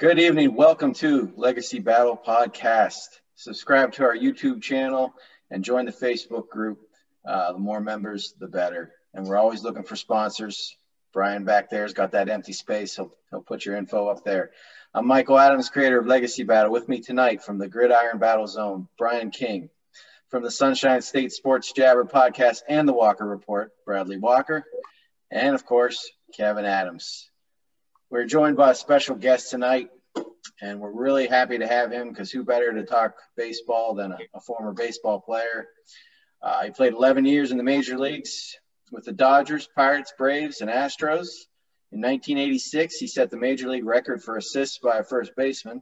Good evening. Welcome to Legacy Battle Podcast. Subscribe to our YouTube channel and join the Facebook group. Uh, the more members, the better. And we're always looking for sponsors. Brian back there's got that empty space. He'll, he'll put your info up there. I'm Michael Adams, creator of Legacy Battle. With me tonight from the Gridiron Battle Zone, Brian King. From the Sunshine State Sports Jabber podcast and the Walker Report, Bradley Walker. And of course, Kevin Adams. We're joined by a special guest tonight, and we're really happy to have him because who better to talk baseball than a, a former baseball player? Uh, he played 11 years in the major leagues with the Dodgers, Pirates, Braves, and Astros. In 1986, he set the major league record for assists by a first baseman.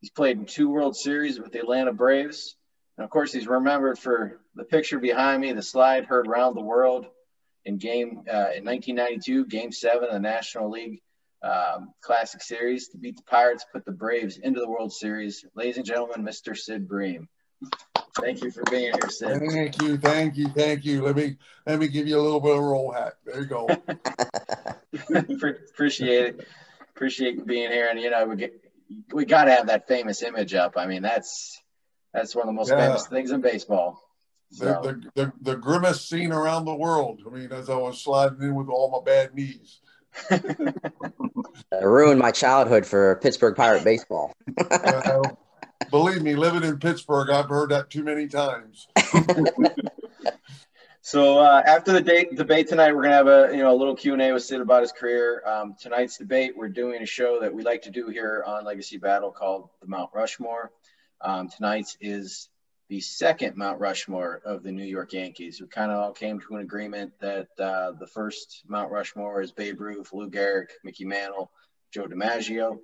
He's played in two World Series with the Atlanta Braves. And of course, he's remembered for the picture behind me, the slide heard around the world in game uh, in 1992, Game Seven of the National League um, Classic Series to beat the Pirates, put the Braves into the World Series. Ladies and gentlemen, Mr. Sid Bream. Thank you for being here, Sid. Thank you, thank you, thank you. Let me let me give you a little bit of roll hat. There you go. Appreciate it. Appreciate being here, and you know we get we got to have that famous image up. I mean, that's that's one of the most yeah. famous things in baseball. So. The, the, the, the grimace seen around the world. I mean, as I was sliding in with all my bad knees. ruined my childhood for Pittsburgh Pirate baseball. uh, believe me, living in Pittsburgh, I've heard that too many times. so uh, after the date, debate tonight, we're gonna have a you know a little Q and A with Sid about his career. Um, tonight's debate, we're doing a show that we like to do here on Legacy Battle called the Mount Rushmore. Um, tonight's is the second Mount Rushmore of the New York Yankees. We kind of all came to an agreement that uh, the first Mount Rushmore is Babe Ruth, Lou Gehrig, Mickey Mantle, Joe DiMaggio.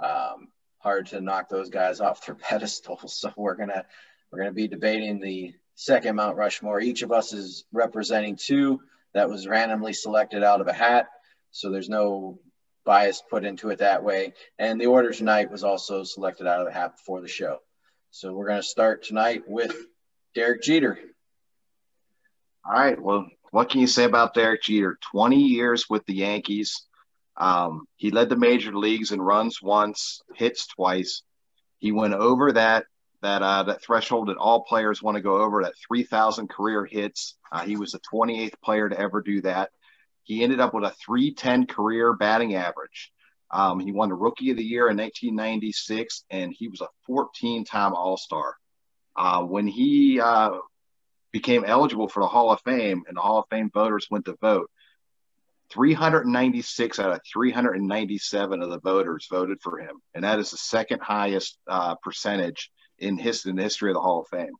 Um, hard to knock those guys off their pedestals. So we're gonna we're gonna be debating the second Mount Rushmore. Each of us is representing two that was randomly selected out of a hat. So there's no bias put into it that way. And the order tonight was also selected out of the hat before the show. So we're going to start tonight with Derek Jeter. All right. Well, what can you say about Derek Jeter? 20 years with the Yankees. Um, he led the major leagues in runs once, hits twice. He went over that that uh, that threshold that all players want to go over that 3,000 career hits. Uh, he was the 28th player to ever do that. He ended up with a 310 career batting average. Um, he won the Rookie of the Year in 1996, and he was a 14-time All-Star. Uh, when he uh, became eligible for the Hall of Fame, and the Hall of Fame voters went to vote, 396 out of 397 of the voters voted for him, and that is the second highest uh, percentage in, his, in the history of the Hall of Fame.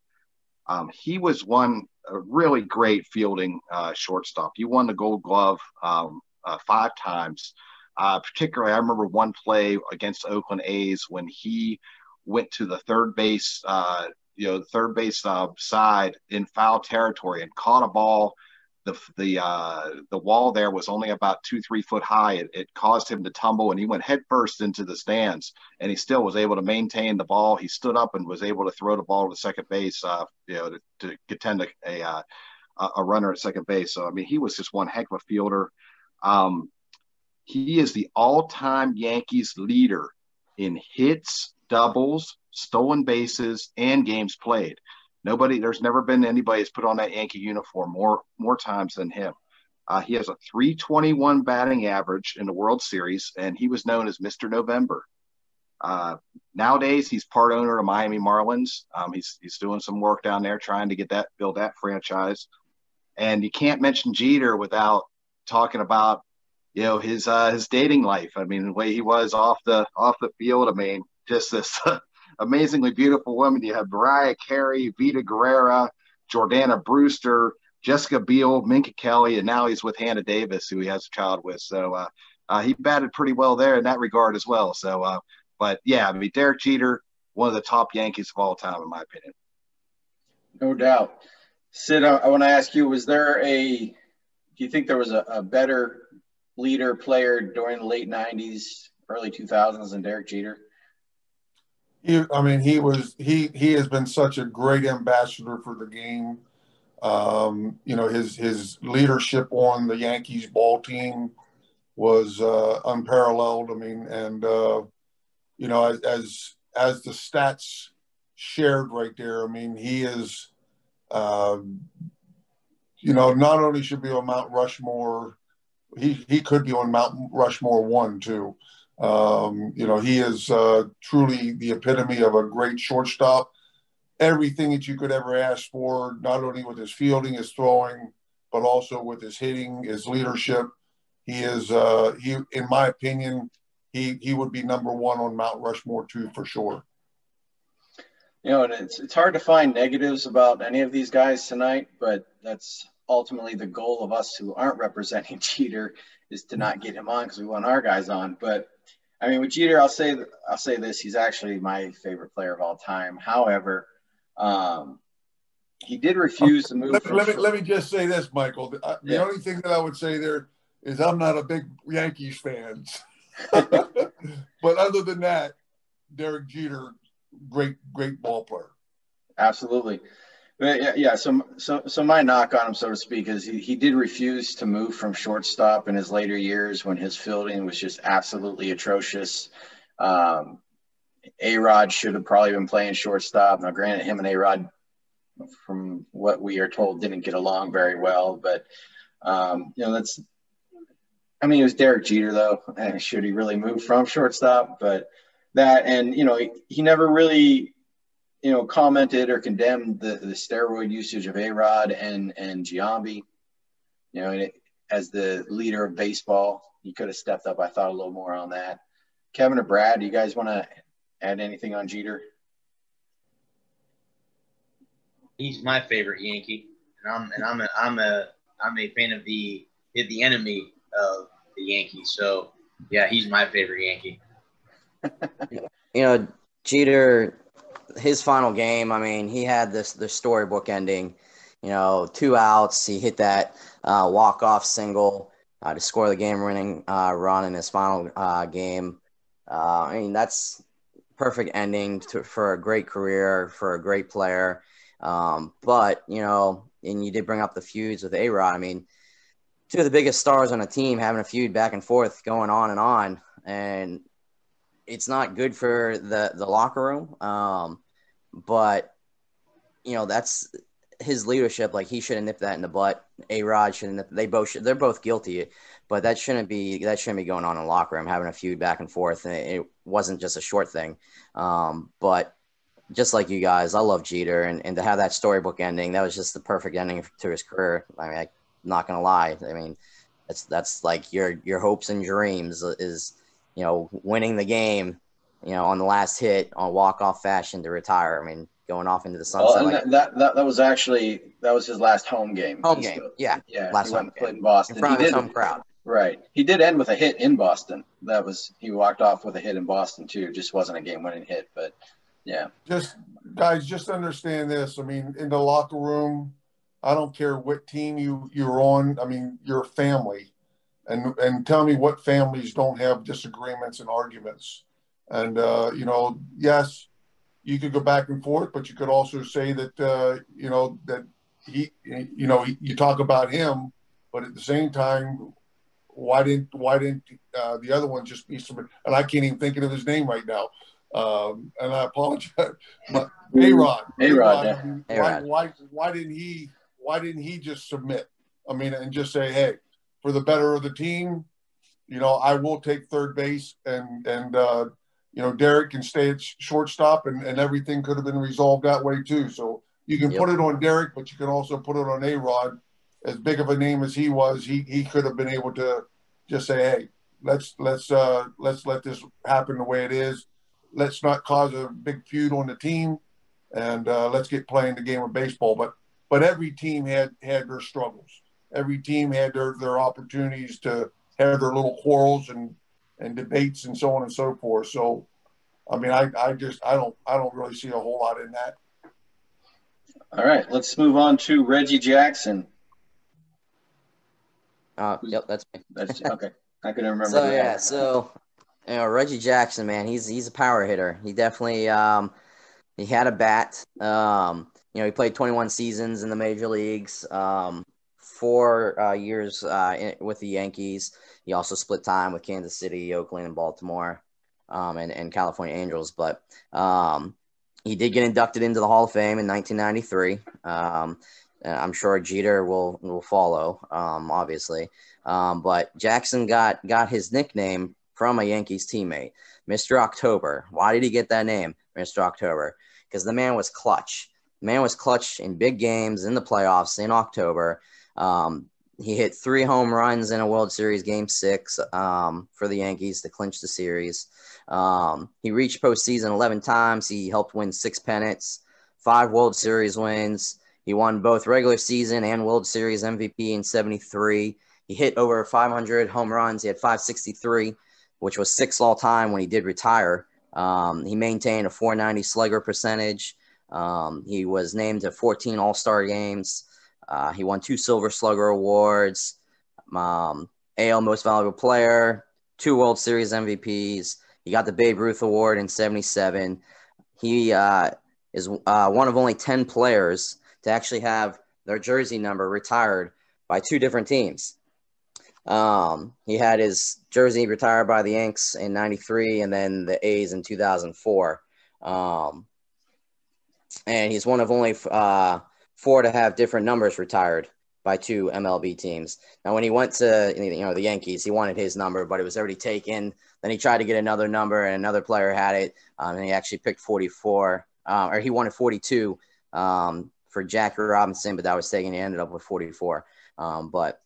Um, he was one a really great fielding uh, shortstop. He won the Gold Glove um, uh, five times. Uh, particularly, I remember one play against Oakland A's when he went to the third base, uh, you know, third base uh, side in foul territory and caught a ball. The the uh, the wall there was only about two three foot high. It, it caused him to tumble, and he went headfirst into the stands. And he still was able to maintain the ball. He stood up and was able to throw the ball to second base, uh, you know, to, to contend a, a a runner at second base. So I mean, he was just one heck of a fielder. Um, he is the all time Yankees leader in hits, doubles, stolen bases, and games played. Nobody, there's never been anybody that's put on that Yankee uniform more more times than him. Uh, he has a 321 batting average in the World Series, and he was known as Mr. November. Uh, nowadays, he's part owner of Miami Marlins. Um, he's he's doing some work down there, trying to get that build that franchise. And you can't mention Jeter without talking about you know his uh, his dating life. I mean, the way he was off the off the field. I mean, just this amazingly beautiful woman. You have Mariah Carey, Vida Guerra, Jordana Brewster, Jessica Biel, Minka Kelly, and now he's with Hannah Davis, who he has a child with. So uh, uh, he batted pretty well there in that regard as well. So, uh, but yeah, I mean, Derek Jeter, one of the top Yankees of all time, in my opinion. No doubt. Sid, I, I want to ask you: Was there a? Do you think there was a, a better leader player during the late 90s, early 2000s and Derek Jeter? He, I mean, he was he he has been such a great ambassador for the game. Um, you know, his his leadership on the Yankees ball team was uh, unparalleled. I mean, and uh, you know, as, as as the stats shared right there, I mean, he is, um, you know, not only should be on Mount Rushmore, he he could be on Mount Rushmore one too. Um, you know, he is uh, truly the epitome of a great shortstop. Everything that you could ever ask for, not only with his fielding, his throwing, but also with his hitting, his leadership. He is, uh, he, in my opinion, he he would be number one on Mount Rushmore too for sure. You know, and it's it's hard to find negatives about any of these guys tonight, but that's ultimately the goal of us who aren't representing Jeter is to not get him on because we want our guys on. But I mean, with Jeter, I'll say I'll say this: he's actually my favorite player of all time. However, um, he did refuse to move. Let, let me let me just say this, Michael. The, the yeah. only thing that I would say there is I'm not a big Yankees fan, but other than that, Derek Jeter, great great ball player. Absolutely. Yeah, yeah. So, so, so my knock on him, so to speak, is he, he did refuse to move from shortstop in his later years when his fielding was just absolutely atrocious. Um, a Rod should have probably been playing shortstop. Now, granted, him and A Rod, from what we are told, didn't get along very well. But um, you know, that's. I mean, it was Derek Jeter, though. And should he really move from shortstop? But that, and you know, he, he never really you know, commented or condemned the, the steroid usage of A-Rod and, and Giambi. You know, it, as the leader of baseball, he could have stepped up. I thought a little more on that. Kevin or Brad, do you guys want to add anything on Jeter? He's my favorite Yankee, and I'm and I'm a I'm a I'm a fan of the the enemy of the Yankees. So yeah, he's my favorite Yankee. you know, Jeter his final game, I mean, he had this the storybook ending. You know, two outs. He hit that uh, walk off single uh, to score the game winning uh, run in his final uh, game. Uh, I mean, that's perfect ending to, for a great career for a great player. Um, but you know, and you did bring up the feuds with A Rod. I mean, two of the biggest stars on a team having a feud back and forth, going on and on, and it's not good for the the locker room. Um, but you know that's his leadership. Like he should have nipped that in the butt. A Rod should have. They both should, they're both guilty, but that shouldn't be that shouldn't be going on in the locker room having a feud back and forth. And it, wasn't just a short thing. Um, but just like you guys, I love Jeter, and, and to have that storybook ending, that was just the perfect ending to his career. I mean, I'm not gonna lie. I mean, that's that's like your your hopes and dreams is you know winning the game you know, on the last hit on walk off fashion to retire. I mean, going off into the sunset. Well, like, that, that that was actually that was his last home game. Home game, yeah, yeah. Last he went played in Boston. In front he of his home crowd. Right. He did end with a hit in Boston. That was he walked off with a hit in Boston too. Just wasn't a game winning hit, but yeah. Just guys, just understand this. I mean, in the locker room, I don't care what team you you're on. I mean, you're family, and and tell me what families don't have disagreements and arguments and, uh, you know, yes, you could go back and forth, but you could also say that, uh, you know, that he, you know, you talk about him, but at the same time, why didn't why didn't uh, the other one just be some? And I can't even think of his name right now. Um, and I apologize. A Rod, A Rod, why, why why didn't he why didn't he just submit? I mean, and just say, hey, for the better of the team, you know, I will take third base and and uh, you know, Derek can stay at shortstop and, and everything could have been resolved that way too. So you can yep. put it on Derek, but you can also put it on A Rod. As big of a name as he was, he, he could have been able to just say, Hey, let's let's uh let's let this happen the way it is. Let's not cause a big feud on the team and uh, let's get playing the game of baseball. But but every team had had their struggles. Every team had their, their opportunities to have their little quarrels and and debates and so on and so forth. So, I mean, I, I just I don't I don't really see a whole lot in that. All right, let's move on to Reggie Jackson. Uh, yep, that's me. That's okay. I can remember. So that. yeah, so you know Reggie Jackson, man, he's he's a power hitter. He definitely um, he had a bat. Um, you know, he played 21 seasons in the major leagues. Um, four uh, years uh, in, with the Yankees. He also split time with Kansas City, Oakland, and Baltimore. um, and, and California Angels. But um, he did get inducted into the Hall of Fame in 1993. Um, I'm sure Jeter will will follow, um, obviously. Um, but Jackson got got his nickname from a Yankees teammate, Mr. October. Why did he get that name, Mr. October? Because the man was clutch. Man was clutch in big games in the playoffs in October. Um, he hit three home runs in a World Series Game Six um, for the Yankees to clinch the series. Um, he reached postseason 11 times. He helped win six pennants, five World Series wins. He won both regular season and World Series MVP in 73. He hit over 500 home runs. He had 563, which was sixth all time when he did retire. Um, he maintained a 490 slugger percentage. Um, he was named to 14 All Star games. Uh, he won two Silver Slugger awards, um, AL Most Valuable Player, two World Series MVPs. He got the Babe Ruth Award in '77. He uh, is uh, one of only 10 players to actually have their jersey number retired by two different teams. Um, he had his jersey retired by the Yanks in 93 and then the A's in 2004. Um, and he's one of only uh, four to have different numbers retired by two MLB teams. Now, when he went to you know the Yankees, he wanted his number, but it was already taken. Then he tried to get another number, and another player had it, um, and he actually picked 44, uh, or he wanted 42 um, for Jackie Robinson, but that was taken. He ended up with 44. Um, but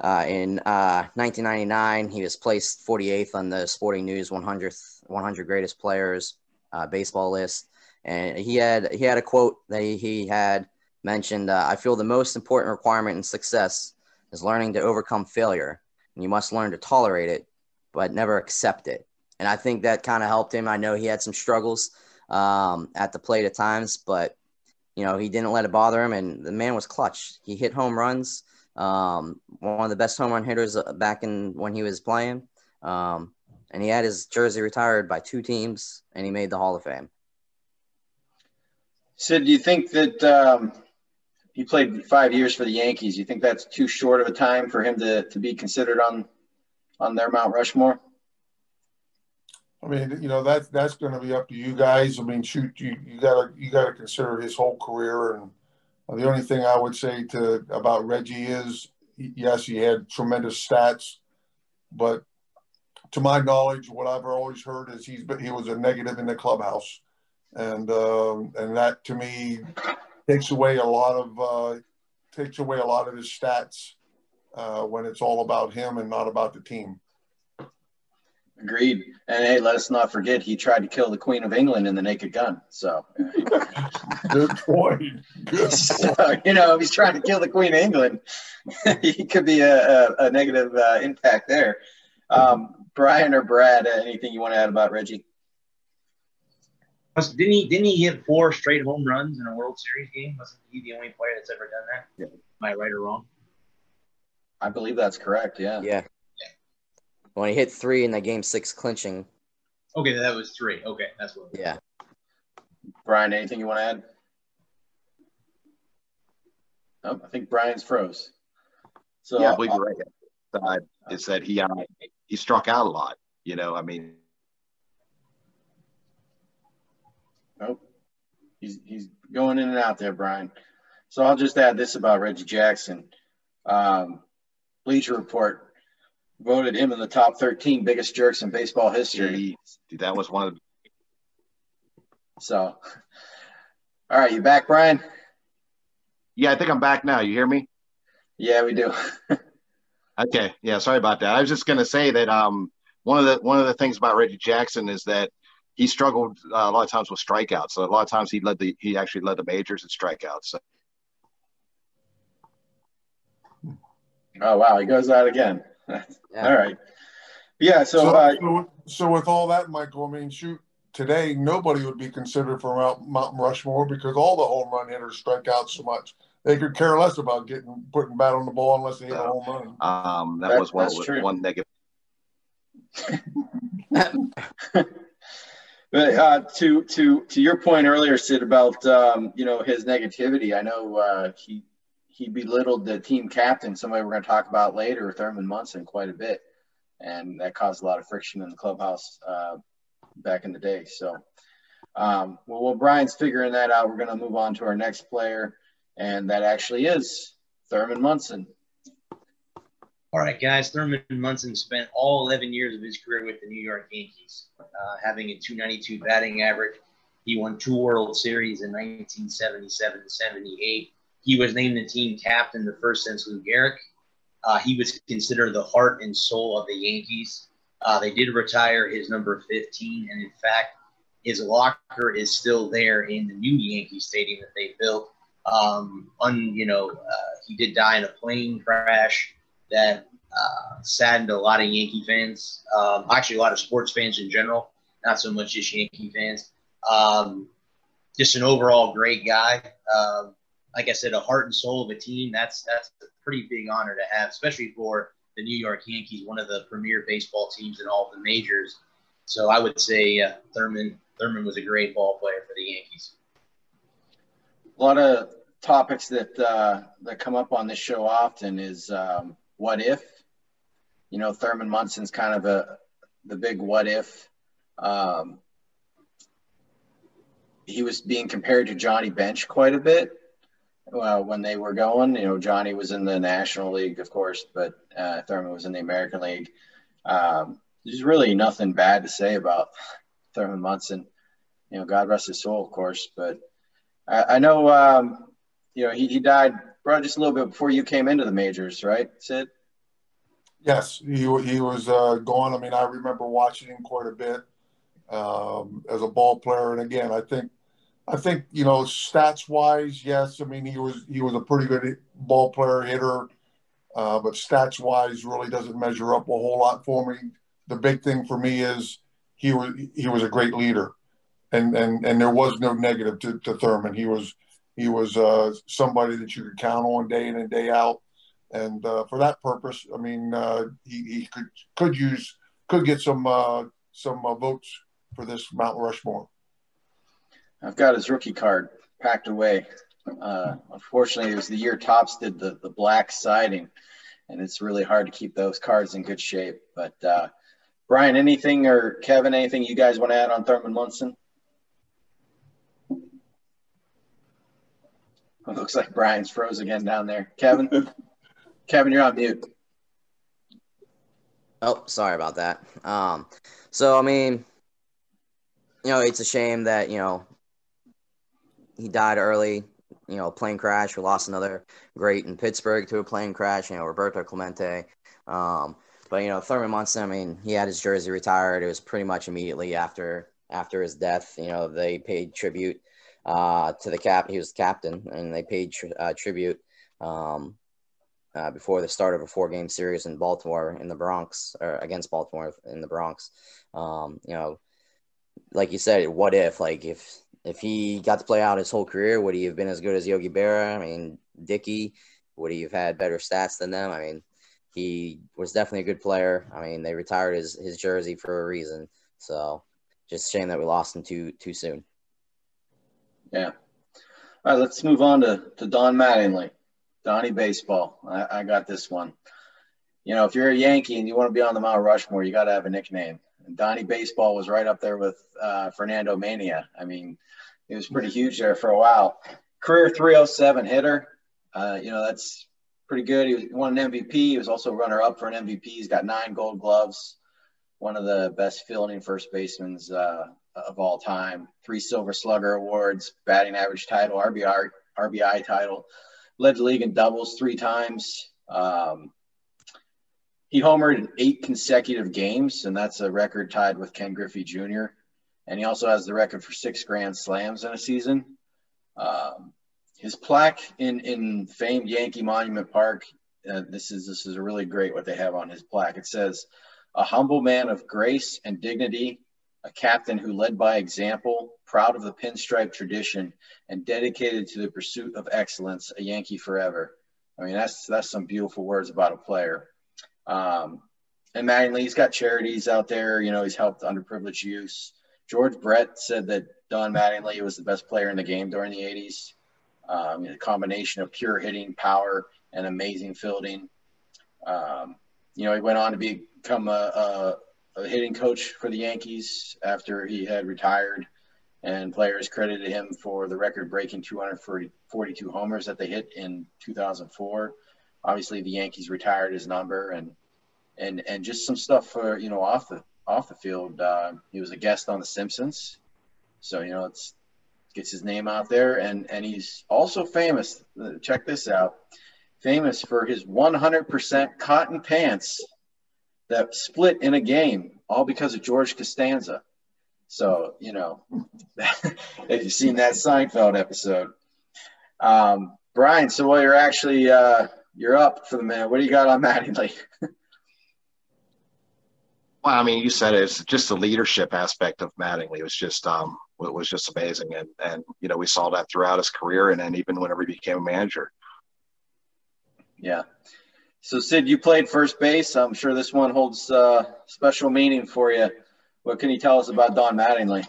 uh, in uh, 1999, he was placed 48th on the Sporting News 100 100 greatest players uh, baseball list, and he had he had a quote that he, he had mentioned. Uh, I feel the most important requirement in success is learning to overcome failure, and you must learn to tolerate it, but never accept it. And I think that kind of helped him. I know he had some struggles um, at the plate at times, but you know he didn't let it bother him, and the man was clutch. He hit home runs um, one of the best home run hitters uh, back in when he was playing. Um, and he had his jersey retired by two teams, and he made the Hall of Fame. Sid, do you think that he played five years for the Yankees? You think that's too short of a time for him to, to be considered on on their Mount Rushmore? I mean, you know that's that's going to be up to you guys. I mean, shoot, you you gotta you gotta consider his whole career and the only thing I would say to about Reggie is, yes, he had tremendous stats, but to my knowledge, what I've always heard is he's he was a negative in the clubhouse, and um, and that to me takes away a lot of uh, takes away a lot of his stats uh, when it's all about him and not about the team. Agreed. And hey, let us not forget he tried to kill the Queen of England in the Naked Gun. So, good point. Good so, you know, if he's trying to kill the Queen of England, he could be a, a, a negative uh, impact there. Um, Brian or Brad, uh, anything you want to add about Reggie? Didn't he? Didn't he hit four straight home runs in a World Series game? Wasn't he the only player that's ever done that? Yeah. Am I right or wrong? I believe that's correct. Yeah. Yeah. When he hit three in the game six clinching. Okay, that was three. Okay, that's what. Yeah. Brian, anything you want to add? Oh, I think Brian's froze. So yeah, I believe you're right. Side is that he uh, he struck out a lot. You know, I mean. Oh, he's he's going in and out there, Brian. So I'll just add this about Reggie Jackson. Um, Bleacher Report voted him in the top 13 biggest jerks in baseball history. Dude, that was one of the. So, all right, you back, Brian? Yeah, I think I'm back now. You hear me? Yeah, we do. okay, yeah, sorry about that. I was just going to say that um, one of the one of the things about Reggie Jackson is that he struggled uh, a lot of times with strikeouts. So a lot of times he led the he actually led the majors in strikeouts. So. Oh wow, he goes out again. Yeah. All right. Yeah. So, so, uh, so, so, with all that, Michael, I mean, shoot, today nobody would be considered for Mount, Mount Rushmore because all the home run hitters strike out so much. They could care less about getting putting bat on the ball unless they hit a home run. Um, that, that was one, one negative. but uh, to to to your point earlier, Sid, about um, you know his negativity. I know uh, he he belittled the team captain, somebody we're going to talk about later, Thurman Munson, quite a bit, and that caused a lot of friction in the clubhouse uh, back in the day. So, um, well, while Brian's figuring that out, we're going to move on to our next player, and that actually is Thurman Munson. All right, guys. Thurman Munson spent all 11 years of his career with the New York Yankees, uh, having a 292 batting average. He won two World Series in 1977 78. He was named the team captain the first since Lou Gehrig. Uh, he was considered the heart and soul of the Yankees. Uh, they did retire his number 15, and in fact, his locker is still there in the new Yankee Stadium that they built. Um, you know, uh, he did die in a plane crash that uh, saddened a lot of Yankee fans, um, actually a lot of sports fans in general, not so much just Yankee fans. Um, just an overall great guy. Um, like I said, a heart and soul of a team. That's that's a pretty big honor to have, especially for the New York Yankees, one of the premier baseball teams in all of the majors. So I would say uh, Thurman Thurman was a great ball player for the Yankees. A lot of topics that uh, that come up on this show often is um, what if. You know, Thurman Munson's kind of a the big what if. Um, he was being compared to Johnny Bench quite a bit uh, when they were going. You know, Johnny was in the National League, of course, but uh, Thurman was in the American League. Um, there's really nothing bad to say about Thurman Munson. You know, God rest his soul, of course, but I, I know, um, you know, he, he died probably just a little bit before you came into the majors, right, Sid? Yes, he he was uh, gone. I mean, I remember watching him quite a bit um, as a ball player, and again, I think I think you know stats wise, yes. I mean, he was he was a pretty good ball player, hitter, uh, but stats wise, really doesn't measure up a whole lot for me. The big thing for me is he was he was a great leader, and and and there was no negative to, to Thurman. He was he was uh, somebody that you could count on day in and day out and uh, for that purpose, I mean, uh, he, he could could use could get some uh, some uh, votes for this Mount Rushmore. I've got his rookie card packed away. Unfortunately, it was the year Topps did the the black siding, and it's really hard to keep those cards in good shape. But Brian, anything or Kevin, anything you guys want to add on Thurman Munson? It looks like Brian's froze again down there. Kevin? Kevin, you're on mute. Oh, sorry about that. Um, so I mean, you know, it's a shame that you know he died early. You know, plane crash. We lost another great in Pittsburgh to a plane crash. You know, Roberto Clemente. Um, but you know, Thurman Munson. I mean, he had his jersey retired. It was pretty much immediately after after his death. You know, they paid tribute uh, to the cap. He was the captain, and they paid tri- uh, tribute. Um, uh, before the start of a four game series in Baltimore in the Bronx or against Baltimore in the Bronx. Um, you know, like you said, what if like if if he got to play out his whole career, would he have been as good as Yogi Berra? I mean, Dickey, would he have had better stats than them? I mean, he was definitely a good player. I mean, they retired his his jersey for a reason. So, just shame that we lost him too too soon. Yeah. All right, let's move on to, to Don Mattingly. Donnie Baseball. I, I, got this one. You know, if you're a Yankee and you want to be on the Mount Rushmore, you got to have a nickname. And Donnie Baseball was right up there with uh, Fernando Mania. I mean, he was pretty huge there for a while. Career 307 hitter. Uh, you know, that's pretty good. He, won an MVP. He was also runner up for an MVP. He's got nine gold gloves. One of the best fielding first basemen uh, of all time. Three Silver Slugger awards, batting average title, RBI, RBI title led the league in doubles three times. Um, he homered in eight consecutive games, and that's a record tied with Ken Griffey Jr. And he also has the record for six grand slams in a season. Um, his plaque in in famed Yankee Monument Park. Uh, this is this is a really great what they have on his plaque. It says, "A humble man of grace and dignity, a captain who led by example, proud of the pinstripe tradition, and dedicated to the pursuit of excellence, a Yankee forever. I mean, that's that's some beautiful words about a player. Um, and Mattingly, he's got charities out there. You know, he's helped underprivileged youth. George Brett said that Don Mattingly was the best player in the game during the 80s. Um, a combination of pure hitting, power, and amazing fielding. Um, you know, he went on to become a, a, a hitting coach for the Yankees after he had retired, and players credited him for the record-breaking 242 homers that they hit in 2004. Obviously, the Yankees retired his number, and and and just some stuff for you know off the off the field. Uh, he was a guest on The Simpsons, so you know it's gets his name out there, and and he's also famous. Check this out, famous for his 100% cotton pants that split in a game, all because of George Costanza. So you know, if you've seen that Seinfeld episode, um, Brian. So while you're actually uh, you're up for the minute, what do you got on Mattingly? Well, I mean, you said it, it's just the leadership aspect of Mattingly. It was just um, it was just amazing, and and you know we saw that throughout his career, and then even whenever he became a manager. Yeah. So Sid, you played first base. I'm sure this one holds uh, special meaning for you. What can you tell us about Don Mattingly?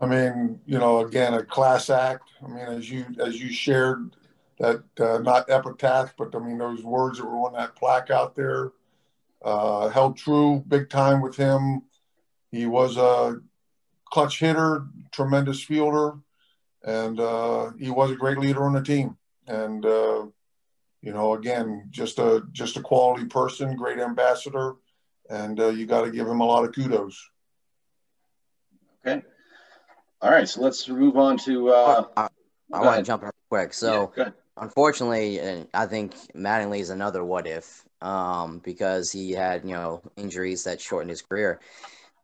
I mean, you know, again, a class act. I mean, as you as you shared that uh, not epitaph, but I mean those words that were on that plaque out there uh, held true big time with him. He was a clutch hitter, tremendous fielder, and uh, he was a great leader on the team. And uh, you know, again, just a just a quality person, great ambassador, and uh, you got to give him a lot of kudos. Okay. All right, so let's move on to. Uh, I, I want to jump in quick. So, yeah, unfortunately, I think Mattingly is another what if um, because he had you know injuries that shortened his career.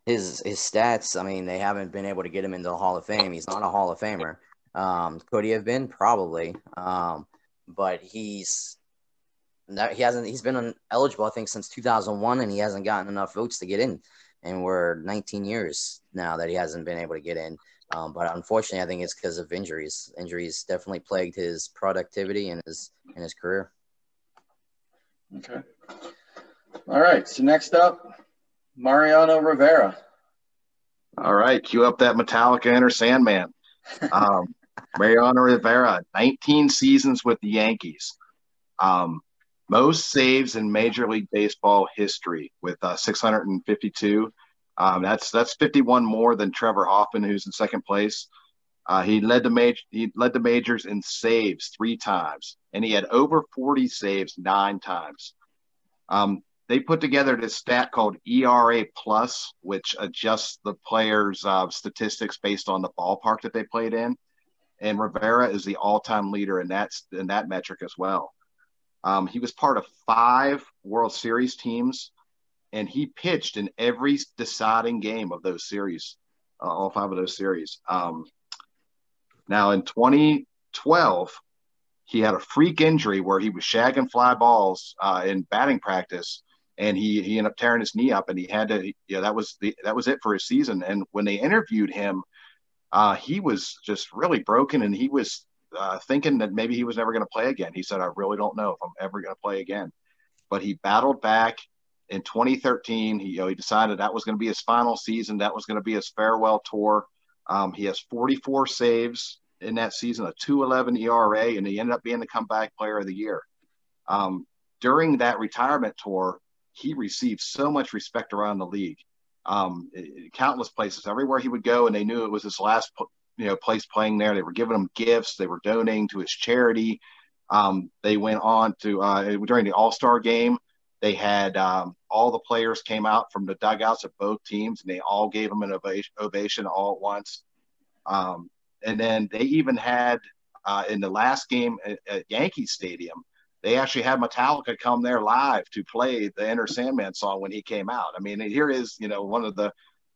His his stats, I mean, they haven't been able to get him into the Hall of Fame. He's not a Hall of Famer. Um, could he have been? Probably. Um, but he's he hasn't he's been eligible I think since 2001 and he hasn't gotten enough votes to get in and we're 19 years now that he hasn't been able to get in um, but unfortunately I think it's because of injuries injuries definitely plagued his productivity and his in his career Okay. All right. So next up, Mariano Rivera. All right. Cue up that Metallica Enter Sandman. Um, Mariano Rivera, 19 seasons with the Yankees. Um, most saves in Major League Baseball history with uh, 652. Um, that's that's 51 more than Trevor Hoffman, who's in second place. Uh, he led the major he led the majors in saves three times, and he had over 40 saves nine times. Um, they put together this stat called ERA plus, which adjusts the players' uh, statistics based on the ballpark that they played in. And Rivera is the all-time leader in that in that metric as well. Um, he was part of five World Series teams, and he pitched in every deciding game of those series, uh, all five of those series. Um, now, in 2012, he had a freak injury where he was shagging fly balls uh, in batting practice, and he he ended up tearing his knee up, and he had to. Yeah, that was the that was it for his season. And when they interviewed him, uh, he was just really broken, and he was uh, thinking that maybe he was never going to play again. He said, "I really don't know if I'm ever going to play again." But he battled back in 2013. He you know, he decided that was going to be his final season. That was going to be his farewell tour. Um, he has 44 saves in that season, a 2.11 ERA, and he ended up being the comeback player of the year. Um, during that retirement tour, he received so much respect around the league. Um, countless places, everywhere he would go, and they knew it was his last, you know, place playing there. They were giving him gifts. They were donating to his charity. Um, they went on to uh, during the All Star game. They had um, all the players came out from the dugouts of both teams, and they all gave him an ovation all at once. Um, and then they even had uh, in the last game at, at Yankee Stadium, they actually had Metallica come there live to play the Enter Sandman song when he came out. I mean, here is you know one of the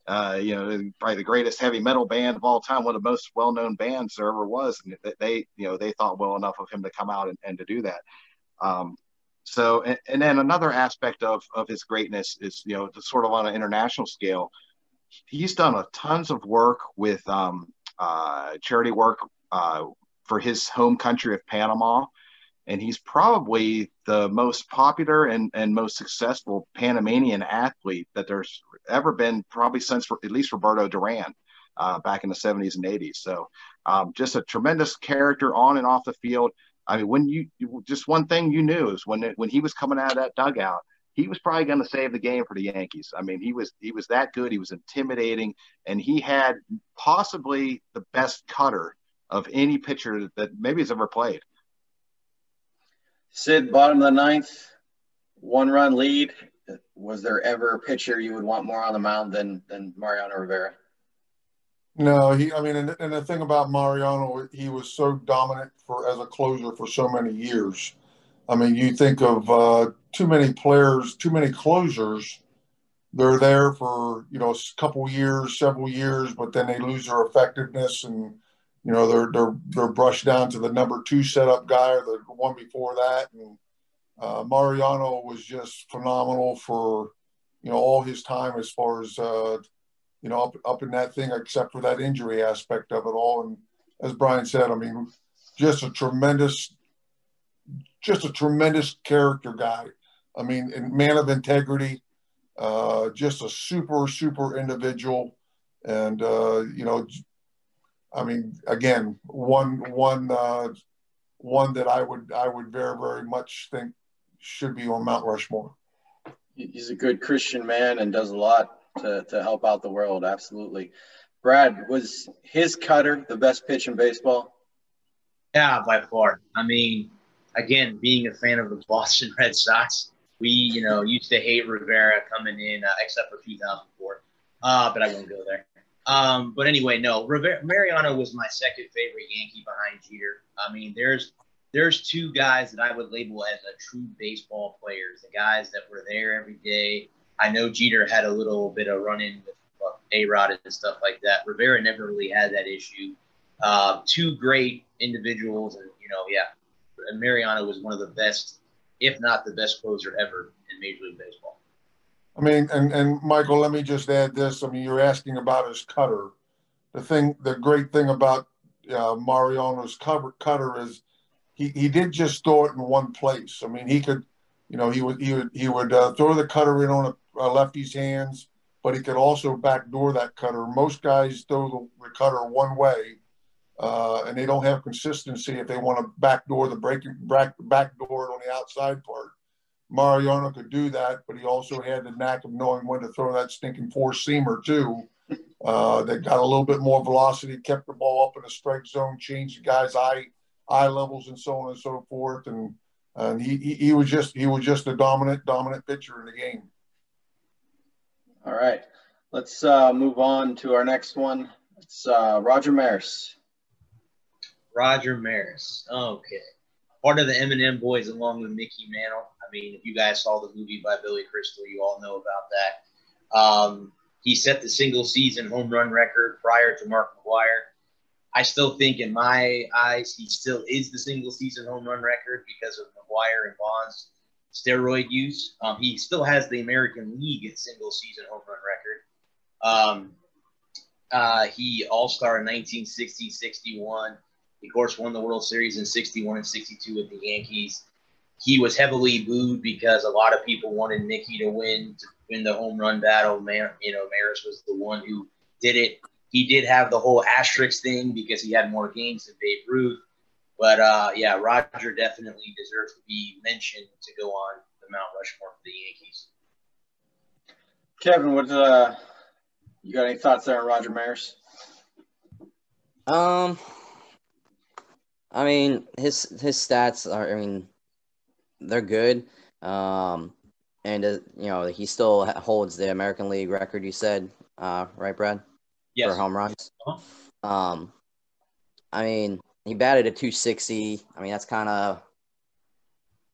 uh, you know probably the greatest heavy metal band of all time, one of the most well-known bands there ever was. And they you know they thought well enough of him to come out and, and to do that. Um, so, and, and, then another aspect of, of his greatness is, you know, sort of on an international scale, he's done a tons of work with um, uh, charity work uh, for his home country of Panama. And he's probably the most popular and, and most successful Panamanian athlete that there's ever been, probably since at least Roberto Duran uh, back in the 70s and 80s. So um, just a tremendous character on and off the field. I mean, when you just one thing you knew is when when he was coming out of that dugout, he was probably going to save the game for the Yankees. I mean, he was he was that good. He was intimidating, and he had possibly the best cutter of any pitcher that maybe has ever played. Sid, bottom of the ninth, one run lead. Was there ever a pitcher you would want more on the mound than than Mariano Rivera? No, he. I mean, and, and the thing about Mariano, he was so dominant for as a closer for so many years. I mean, you think of uh, too many players, too many closers. They're there for you know a couple years, several years, but then they lose their effectiveness, and you know they're they're they're brushed down to the number two setup guy or the one before that. And uh, Mariano was just phenomenal for you know all his time as far as uh, you know up up in that thing, except for that injury aspect of it all. And as Brian said, I mean, just a tremendous just a tremendous character guy. I mean, man of integrity, uh, just a super, super individual. And, uh, you know, I mean, again, one, one, uh, one that I would, I would very, very much think should be on Mount Rushmore. He's a good Christian man and does a lot to, to help out the world. Absolutely. Brad, was his cutter the best pitch in baseball? Yeah, by far. I mean, again, being a fan of the Boston Red Sox, we, you know, used to hate Rivera coming in, uh, except for 2004. Uh, but I won't go there. Um, but anyway, no, Rivera, Mariano was my second favorite Yankee behind Jeter. I mean, there's there's two guys that I would label as a true baseball players, the guys that were there every day. I know Jeter had a little bit of run in with uh, A Rod and stuff like that. Rivera never really had that issue. Uh, two great individuals, and you know, yeah, Mariano was one of the best, if not the best closer ever in Major League Baseball. I mean, and, and Michael, let me just add this. I mean, you're asking about his cutter. The thing, the great thing about uh, Mariano's cover, cutter is he, he did just throw it in one place. I mean, he could, you know, he would he would he would uh, throw the cutter in on a, a, lefty's hands, but he could also backdoor that cutter. Most guys throw the, the cutter one way, uh, and they don't have consistency if they want to backdoor the breaking back backdoor it on the outside part. Mariano could do that, but he also had the knack of knowing when to throw that stinking four seamer too. Uh, that got a little bit more velocity, kept the ball up in the strike zone, changed the guy's eye eye levels, and so on and so forth. And and he, he, he was just he was just a dominant dominant pitcher in the game. All right, let's uh, move on to our next one. It's uh, Roger Maris. Roger Maris. Okay. Part of the M&M boys along with Mickey Mantle. I mean, if you guys saw the movie by Billy Crystal, you all know about that. Um, he set the single season home run record prior to Mark McGwire. I still think, in my eyes, he still is the single season home run record because of McGwire and Bonds steroid use. Um, he still has the American League single season home run record. Um, uh, he All Star in 1960 61. He, of course, won the World Series in 61 and 62 with the Yankees. He was heavily booed because a lot of people wanted Mickey to win to win the home run battle. Man, you know, Maris was the one who did it. He did have the whole asterisk thing because he had more games than Babe Ruth. But uh, yeah, Roger definitely deserves to be mentioned to go on the Mount Rushmore for the Yankees. Kevin, what uh, you got any thoughts there on Roger Maris? Um, I mean, his his stats are. I mean, they're good. Um, and uh, you know he still holds the American League record. You said, uh, right, Brad? Yes. For home runs. Uh-huh. Um, I mean, he batted a 260. I mean, that's kind of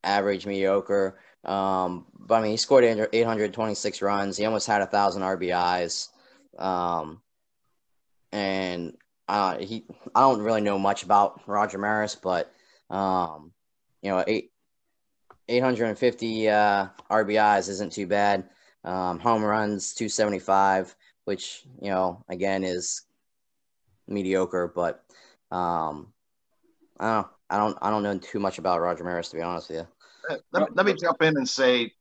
average, mediocre. Um, but I mean, he scored 826 runs. He almost had a thousand RBIs. Um, and uh, he I don't really know much about Roger Maris, but um, you know, eight 850 uh, RBIs isn't too bad. Um, home runs 275, which you know again is mediocre, but um, I don't I don't I don't know too much about Roger Maris to be honest with you. Let, let me jump in and say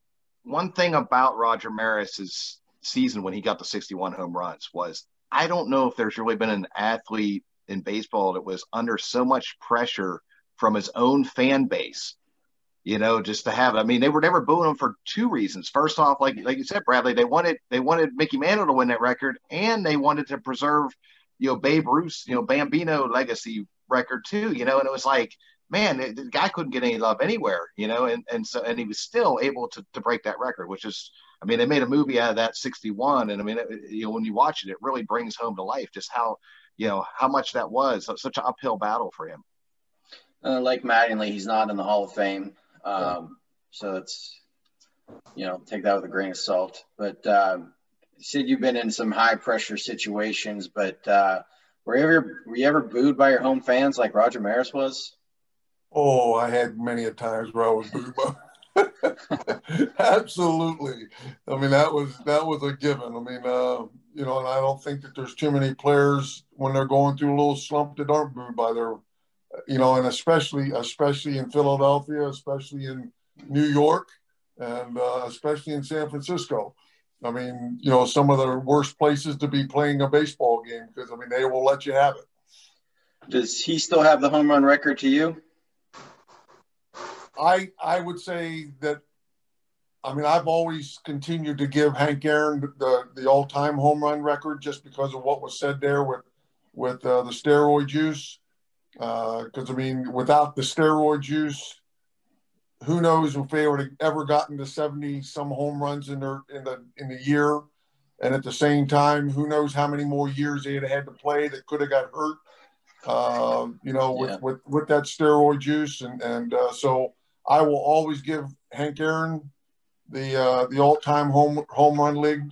one thing about Roger Maris's season when he got the 61 home runs was I don't know if there's really been an athlete in baseball that was under so much pressure from his own fan base you know, just to have. it. I mean, they were never booing him for two reasons. First off, like like you said, Bradley, they wanted they wanted Mickey Mantle to win that record, and they wanted to preserve, you know, Babe Ruth's, you know, Bambino legacy record too. You know, and it was like, man, the, guy couldn't get any love anywhere, you know, and and so and he was still able to to break that record, which is, I mean, they made a movie out of that '61, and I mean, it, you know, when you watch it, it really brings home to life just how, you know, how much that was such an uphill battle for him. Uh, like Mattingly, he's not in the Hall of Fame. Um, so it's, you know, take that with a grain of salt. But um, Sid, you've been in some high pressure situations, but uh, were you ever were you ever booed by your home fans like Roger Maris was? Oh, I had many a times where I was booed by. Absolutely. I mean, that was that was a given. I mean, uh, you know, and I don't think that there's too many players when they're going through a little slump that aren't booed by their you know, and especially especially in Philadelphia, especially in New York, and uh, especially in San Francisco. I mean, you know, some of the worst places to be playing a baseball game because I mean they will let you have it. Does he still have the home run record to you? I I would say that. I mean, I've always continued to give Hank Aaron the the all time home run record just because of what was said there with with uh, the steroid use. Because uh, I mean, without the steroid juice, who knows if they would have ever gotten to seventy some home runs in their in the in the year, and at the same time, who knows how many more years they had had to play that could have got hurt. Uh, you know, with, yeah. with with that steroid juice, and and uh, so I will always give Hank Aaron the uh, the all time home home run league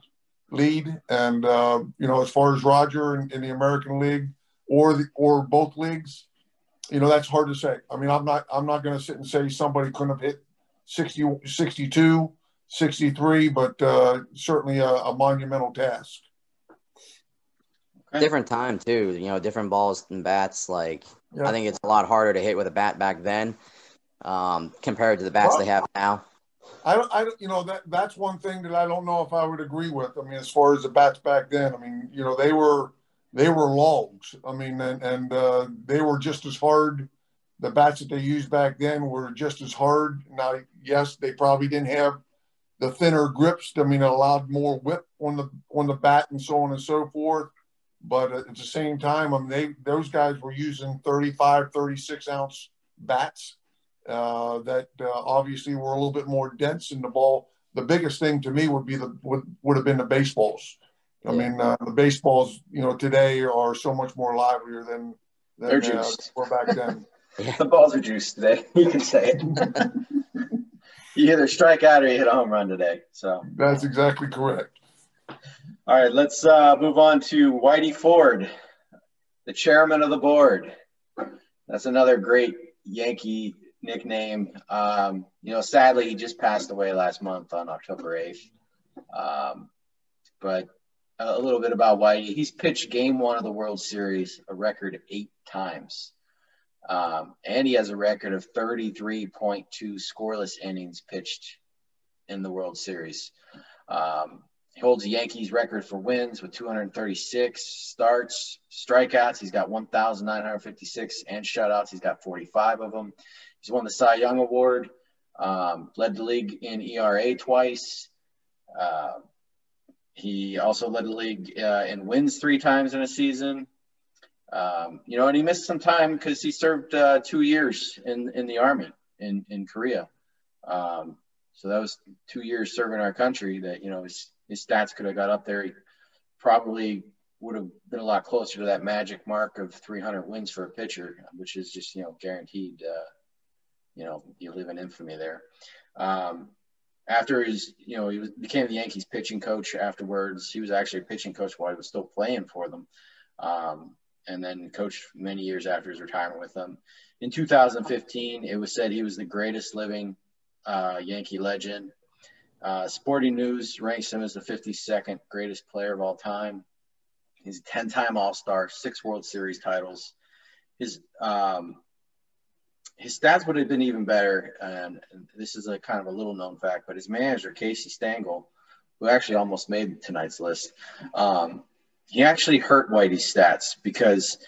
lead, and uh, you know, as far as Roger in, in the American League or the or both leagues, you know, that's hard to say. I mean, I'm not I'm not going to sit and say somebody couldn't have hit 60, 62, 63, but uh, certainly a, a monumental task. Different time too, you know, different balls and bats. Like yeah. I think it's a lot harder to hit with a bat back then um, compared to the bats well, they have now. I don't, I don't, you know, that that's one thing that I don't know if I would agree with. I mean, as far as the bats back then, I mean, you know, they were they were logs. I mean, and, and uh, they were just as hard. The bats that they used back then were just as hard. Now, yes, they probably didn't have the thinner grips. I mean, it allowed more whip on the on the bat and so on and so forth. But at the same time, I mean, they those guys were using 35, 36 ounce bats uh, that uh, obviously were a little bit more dense in the ball. The biggest thing to me would be the would, would have been the baseballs. I mean, uh, the baseballs, you know, today are so much more livelier than, than They're uh, juiced. were back then. the balls are juiced today. You can say it. you either strike out or you hit a home run today. So that's exactly correct. All right, let's uh, move on to Whitey Ford, the chairman of the board. That's another great Yankee nickname. Um, you know, sadly, he just passed away last month on October 8th. Um, but a little bit about Whitey. He's pitched game one of the World Series a record eight times. Um, and he has a record of 33.2 scoreless innings pitched in the World Series. Um, he holds the Yankees record for wins with 236 starts, strikeouts. He's got 1,956 and shutouts. He's got 45 of them. He's won the Cy Young Award, um, led the league in ERA twice. Uh, he also led the league uh, in wins three times in a season. Um, you know, and he missed some time because he served uh, two years in, in the army in, in Korea. Um, so that was two years serving our country that, you know, his, his stats could have got up there. He probably would have been a lot closer to that magic mark of 300 wins for a pitcher, which is just, you know, guaranteed, uh, you know, you live in infamy there. Um, after his, you know, he was, became the Yankees pitching coach afterwards. He was actually a pitching coach while he was still playing for them. Um, and then coached many years after his retirement with them. In 2015, it was said he was the greatest living uh, Yankee legend. Uh, Sporting News ranks him as the 52nd greatest player of all time. He's a 10 time All Star, six World Series titles. His um, his stats would have been even better. And this is a kind of a little known fact, but his manager, Casey Stengel, who actually almost made tonight's list, um, he actually hurt Whitey's stats because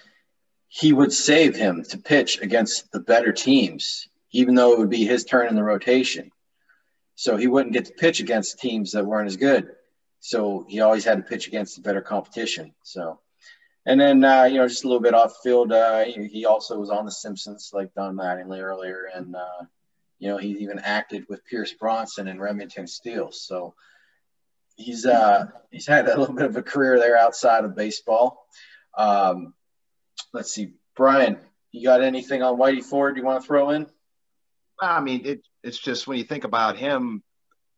he would save him to pitch against the better teams. even though it would be his turn in the rotation. So he wouldn't get to pitch against teams that weren't as good. So he always had to pitch against the better competition. So, and then uh, you know, just a little bit off field, uh, he also was on The Simpsons, like Don Mattingly earlier, and uh, you know, he even acted with Pierce Brosnan in Remington Steele. So he's uh, he's had a little bit of a career there outside of baseball. Um, let's see, Brian, you got anything on Whitey Ford you want to throw in? I mean, it, it's just when you think about him,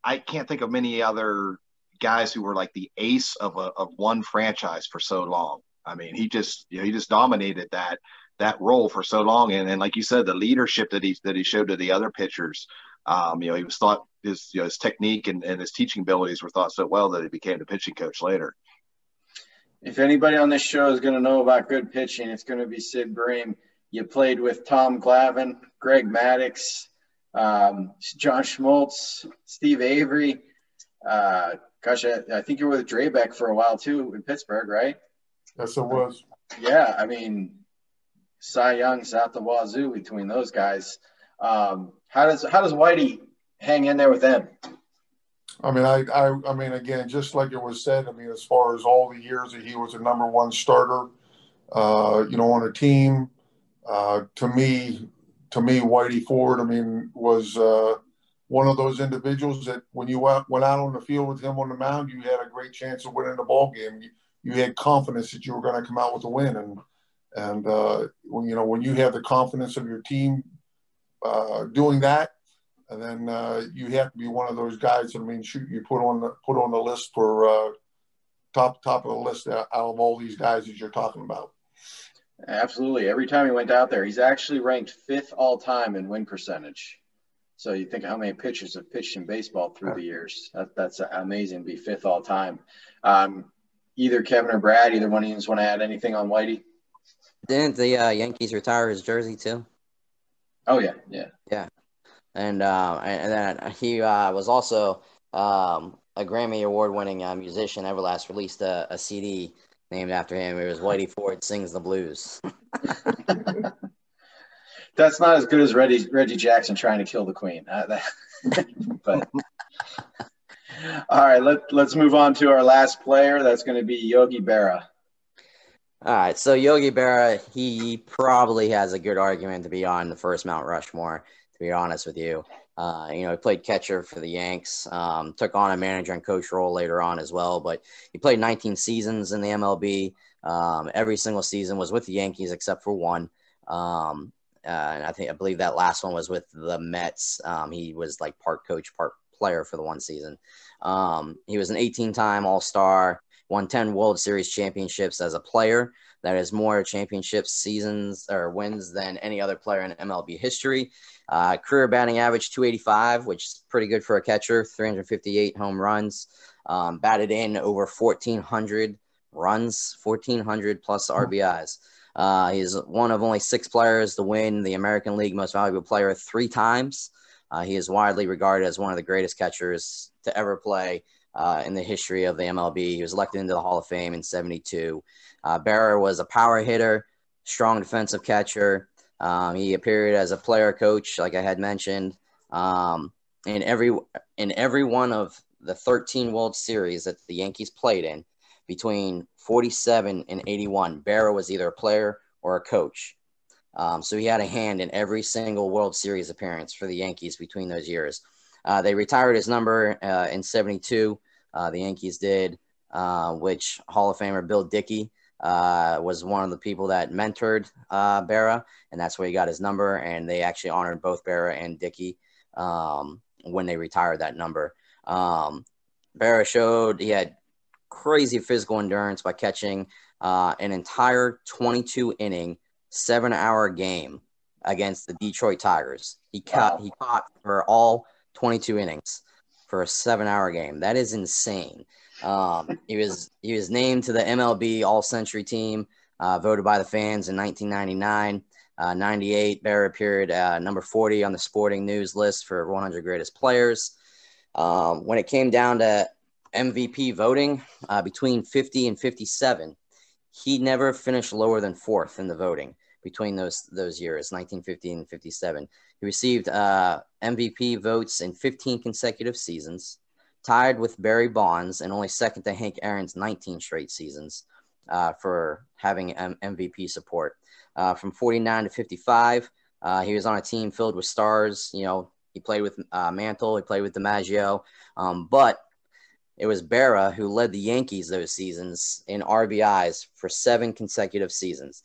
I can't think of many other guys who were like the ace of a, of one franchise for so long. I mean, he just you know he just dominated that that role for so long, and and like you said, the leadership that he that he showed to the other pitchers. Um, you know, he was thought his you know, his technique and, and his teaching abilities were thought so well that he became the pitching coach later. If anybody on this show is going to know about good pitching, it's going to be Sid Bream. You played with Tom Glavine, Greg Maddux, um, John Smoltz, Steve Avery. Uh, gosh, I, I, think you were with Drabek for a while too in Pittsburgh, right? Yes, it was. Yeah, I mean, Cy Young's out the wazoo between those guys. Um, how does how does Whitey hang in there with them? I mean, I, I, I mean, again, just like it was said, I mean, as far as all the years that he was a number one starter, uh, you know, on a team, uh, to me, to me, Whitey Ford, I mean, was uh, one of those individuals that when you went, went out on the field with him on the mound, you had a great chance of winning the ball game. You, had confidence that you were going to come out with a win, and and uh, when you know when you have the confidence of your team uh, doing that, and then uh, you have to be one of those guys. I mean, shoot, you put on the put on the list for uh, top top of the list out of all these guys that you're talking about. Absolutely. Every time he went out there, he's actually ranked fifth all time in win percentage. So you think how many pitchers have pitched in baseball through the years. That, that's amazing be fifth all time. Um, either Kevin or Brad, either one of you want to add anything on Whitey? Didn't the uh, Yankees retire his jersey too? Oh yeah, yeah, yeah. And uh, and then he uh, was also um, a Grammy award winning uh, musician. Everlast released a, a CD named after him. It was Whitey Ford sings the blues. That's not as good as Reggie Reggie Jackson trying to kill the Queen. Uh, that, but all right, let let's move on to our last player. That's going to be Yogi Berra. All right, so Yogi Berra, he probably has a good argument to be on the first Mount Rushmore. To be honest with you, uh, you know, he played catcher for the Yanks, um, took on a manager and coach role later on as well. But he played 19 seasons in the MLB. Um, every single season was with the Yankees except for one. Um, uh, and I think I believe that last one was with the Mets. Um, he was like part coach, part player for the one season. Um, he was an 18-time All-Star, won 10 World Series championships as a player. That is more championship seasons or wins than any other player in MLB history. Uh, career batting average 285, which is pretty good for a catcher. 358 home runs. Um, batted in over 1,400 runs, 1,400 plus RBIs. Uh, he's one of only six players to win the American League Most Valuable Player three times. Uh, he is widely regarded as one of the greatest catchers to ever play uh, in the history of the MLB. He was elected into the Hall of Fame in 72. Uh, Berra was a power hitter, strong defensive catcher. Um, he appeared as a player coach, like I had mentioned. Um, in every in every one of the 13 World Series that the Yankees played in, between 47 and 81, Berra was either a player or a coach. Um, so he had a hand in every single World Series appearance for the Yankees between those years. Uh, they retired his number uh, in 72. Uh, the Yankees did, uh, which Hall of Famer Bill Dickey uh, was one of the people that mentored uh, Berra, and that's where he got his number. And they actually honored both Berra and Dickey um, when they retired that number. Um, Berra showed he had crazy physical endurance by catching an entire 22 inning, seven hour game against the Detroit Tigers. He caught wow. he caught for all 22 innings for a seven hour game. That is insane. Um, he was he was named to the MLB All Century team, uh, voted by the fans in 1999. Uh, 98, Berra appeared uh, number 40 on the Sporting News list for 100 greatest players. Um, when it came down to MVP voting uh, between 50 and 57, he never finished lower than fourth in the voting between those those years, 1950 and 57. He received uh, MVP votes in 15 consecutive seasons, tied with Barry Bonds and only second to Hank Aaron's 19 straight seasons uh, for having M- MVP support. Uh, from 49 to 55, uh, he was on a team filled with stars. You know, he played with uh, Mantle, he played with DiMaggio, um, but it was Berra who led the Yankees those seasons in RBIs for seven consecutive seasons.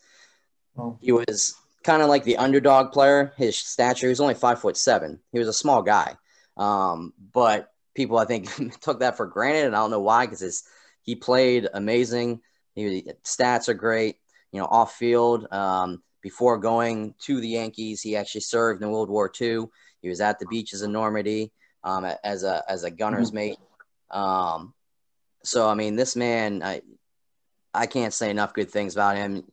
Oh. He was kind of like the underdog player. His stature, he was only five foot seven. He was a small guy. Um, but people, I think, took that for granted. And I don't know why, because he played amazing. He, stats are great. You know, off field. Um, before going to the Yankees, he actually served in World War II. He was at the beaches of Normandy um, as a as a gunner's mm-hmm. mate. Um, so I mean, this man, I I can't say enough good things about him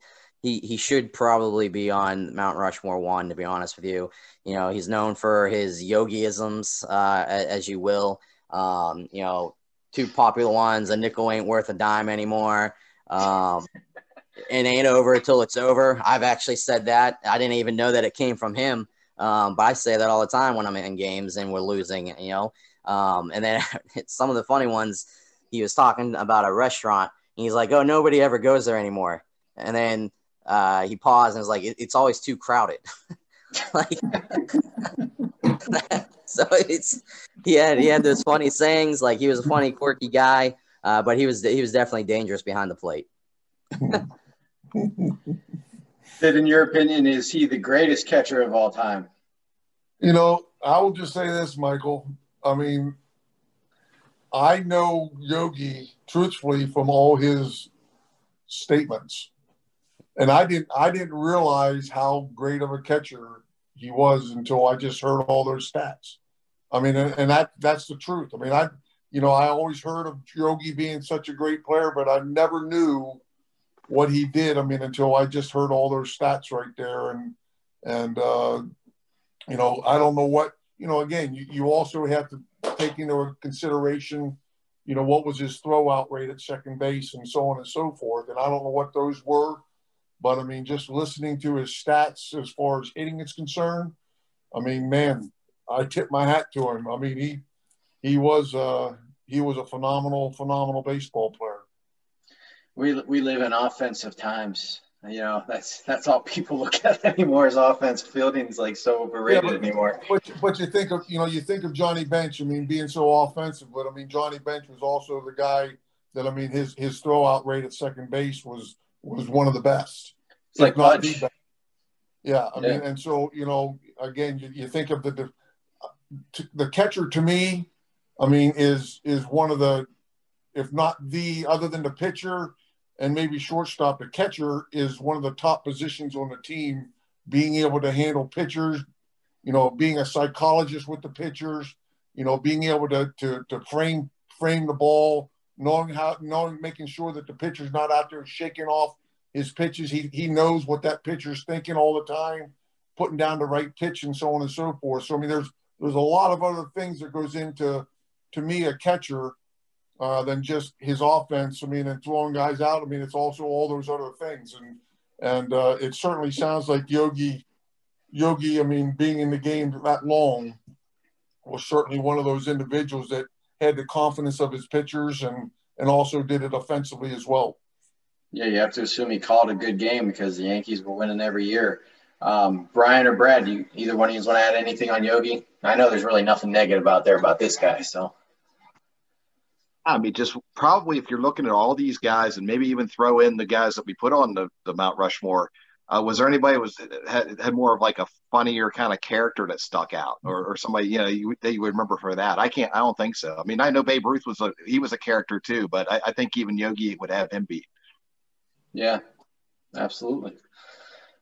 he he should probably be on Mount Rushmore one. To be honest with you, you know he's known for his yogiisms, uh, as you will. Um, you know, two popular ones: a nickel ain't worth a dime anymore. Um, it ain't over until it's over. I've actually said that. I didn't even know that it came from him, um, but I say that all the time when I'm in games and we're losing. You know, um, and then some of the funny ones. He was talking about a restaurant. And he's like, "Oh, nobody ever goes there anymore." And then uh, he paused and was like, it, "It's always too crowded." like, so it's he had he had those funny sayings. Like he was a funny, quirky guy, uh, but he was he was definitely dangerous behind the plate. Sid, in your opinion, is he the greatest catcher of all time? You know, I will just say this, Michael. I mean, I know Yogi truthfully from all his statements and I didn't I didn't realize how great of a catcher he was until I just heard all those stats. I mean, and, and that that's the truth. I mean, I you know I always heard of Yogi being such a great player, but I never knew what he did. I mean, until I just heard all those stats right there, and and uh, you know I don't know what you know. Again, you, you also have to take into consideration you know what was his throw out rate at second base and so on and so forth. And I don't know what those were but I mean, just listening to his stats as far as hitting is concerned, I mean, man, I tip my hat to him. I mean, he he was uh, he was a phenomenal, phenomenal baseball player. We we live in offensive times. You know, that's that's all people look at anymore is offense. Fielding's like so overrated yeah, but, anymore. But but you think of you know you think of Johnny Bench. I mean, being so offensive, but I mean Johnny Bench was also the guy that I mean his his throwout rate at second base was was one of the best. It's like Pudge. Yeah, I yeah. mean, and so you know, again, you, you think of the, the the catcher to me, I mean, is is one of the, if not the, other than the pitcher and maybe shortstop, the catcher is one of the top positions on the team. Being able to handle pitchers, you know, being a psychologist with the pitchers, you know, being able to to to frame frame the ball, knowing how, knowing, making sure that the pitcher's not out there shaking off his pitches. He he knows what that pitcher's thinking all the time, putting down the right pitch and so on and so forth. So I mean, there's there's a lot of other things that goes into to me a catcher uh, than just his offense. I mean, and throwing guys out. I mean, it's also all those other things. And and uh, it certainly sounds like Yogi Yogi. I mean, being in the game that long was certainly one of those individuals that had the confidence of his pitchers and and also did it offensively as well. Yeah, you have to assume he called a good game because the Yankees were winning every year. Um, Brian or Brad, you, either one of you want to add anything on Yogi? I know there's really nothing negative out there about this guy. So, I mean, just probably if you're looking at all these guys, and maybe even throw in the guys that we put on the, the Mount Rushmore, uh, was there anybody was had, had more of like a funnier kind of character that stuck out, or, or somebody you know you, that you would remember for that? I can't. I don't think so. I mean, I know Babe Ruth was a he was a character too, but I, I think even Yogi would have him beat. Yeah, absolutely.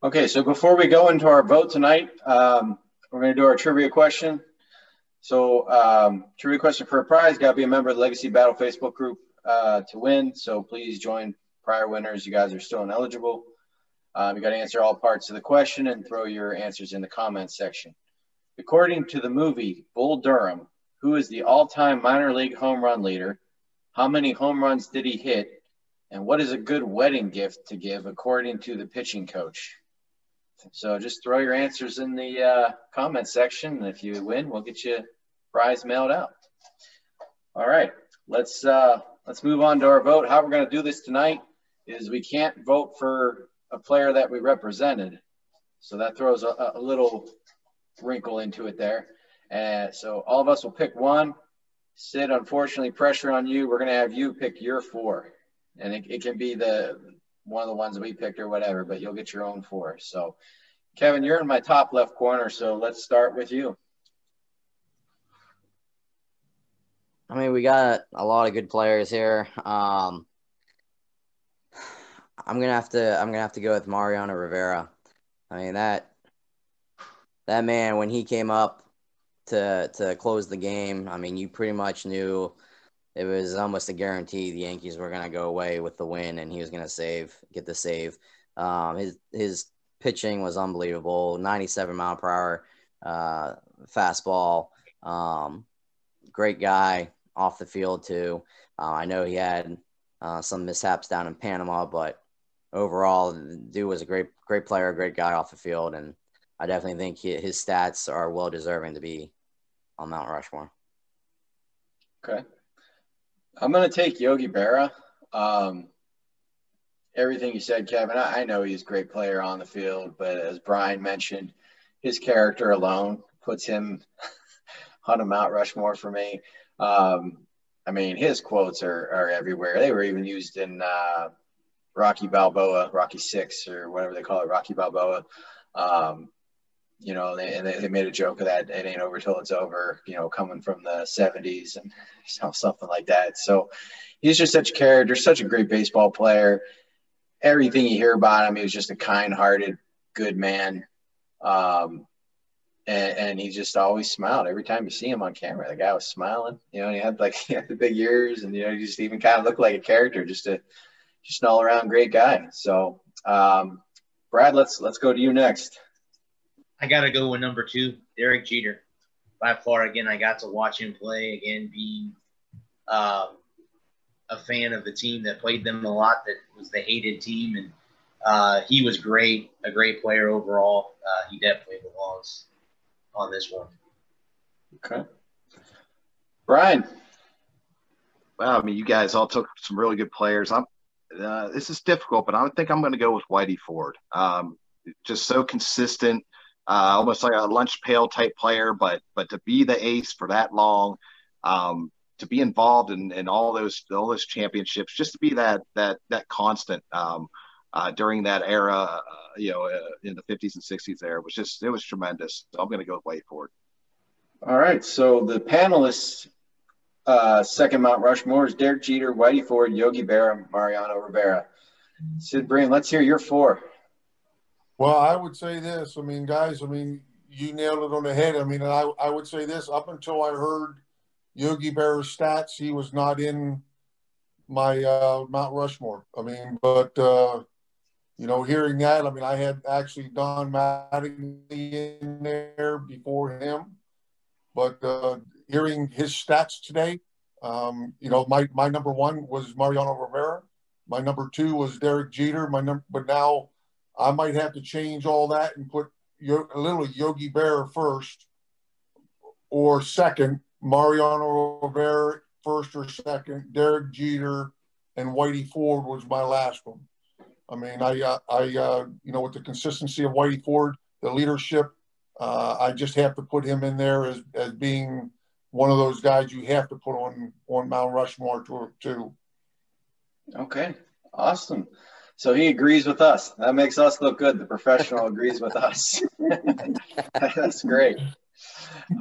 Okay, so before we go into our vote tonight, um, we're going to do our trivia question. So, um, trivia question for a prize, got to be a member of the Legacy Battle Facebook group uh, to win. So, please join prior winners. You guys are still ineligible. Um, you got to answer all parts of the question and throw your answers in the comments section. According to the movie Bull Durham, who is the all time minor league home run leader? How many home runs did he hit? And what is a good wedding gift to give according to the pitching coach? So just throw your answers in the uh, comment section. If you win, we'll get you prize mailed out. All right, let's uh, let's move on to our vote. How we're going to do this tonight is we can't vote for a player that we represented, so that throws a, a little wrinkle into it there. And so all of us will pick one. Sid, unfortunately, pressure on you. We're going to have you pick your four, and it, it can be the one of the ones we picked or whatever, but you'll get your own four. So, Kevin, you're in my top left corner, so let's start with you. I mean, we got a lot of good players here. Um, I'm gonna have to. I'm gonna have to go with Mariano Rivera. I mean that that man when he came up to to close the game. I mean, you pretty much knew it was almost a guarantee the Yankees were gonna go away with the win, and he was gonna save, get the save. Um, his his pitching was unbelievable. 97 mile per hour uh, fastball. Um, great guy off the field too. Uh, I know he had uh, some mishaps down in Panama, but overall, dude was a great great player, great guy off the field, and I definitely think he, his stats are well deserving to be on Mount Rushmore. Okay, I'm gonna take Yogi Berra. Um, everything you said, Kevin. I, I know he's a great player on the field, but as Brian mentioned, his character alone puts him on a Mount Rushmore for me. Um, I mean, his quotes are, are everywhere. They were even used in uh, Rocky Balboa, Rocky Six, or whatever they call it, Rocky Balboa. Um, you know, they, they, they made a joke of that. It ain't over till it's over. You know, coming from the '70s and something like that. So he's just such a character, such a great baseball player. Everything you hear about him, he was just a kind-hearted, good man. Um, and, and, he just always smiled every time you see him on camera. The guy was smiling, you know. he had like he had the big ears, and you know, he just even kind of looked like a character, just a just an all around great guy. So, um, Brad, let's let's go to you next. I got to go with number two, Derek Jeter. By far, again, I got to watch him play again, being uh, a fan of the team that played them a lot, that was the hated team, and uh, he was great, a great player overall. Uh, he definitely belongs on this one. Okay. Brian. Well, I mean, you guys all took some really good players. I'm. Uh, this is difficult, but I think I'm going to go with Whitey Ford. Um, just so consistent, uh, almost like a lunch pail type player, but but to be the ace for that long, um, to be involved in, in all those all those championships, just to be that that that constant um, uh, during that era, uh, you know, uh, in the 50s and 60s, there was just it was tremendous. So I'm going to go with Whitey Ford. All right, so the panelists. Uh, second Mount Rushmore is Derek Jeter, Whitey Ford, Yogi Berra, Mariano Rivera. Sid Bream, let's hear your four. Well, I would say this. I mean, guys, I mean, you nailed it on the head. I mean, I, I would say this up until I heard Yogi Berra's stats, he was not in my uh, Mount Rushmore. I mean, but, uh, you know, hearing that, I mean, I had actually Don Mattingly in there before him. But uh, hearing his stats today, um, you know, my, my number one was Mariano Rivera. My number two was Derek Jeter. My number, but now I might have to change all that and put literally Yogi Berra first or second, Mariano Rivera first or second, Derek Jeter and Whitey Ford was my last one. I mean, I, uh, I, uh, you know, with the consistency of Whitey Ford, the leadership, uh, I just have to put him in there as, as being one of those guys you have to put on on Mount Rushmore too. Okay, awesome. So he agrees with us. That makes us look good. The professional agrees with us. That's great.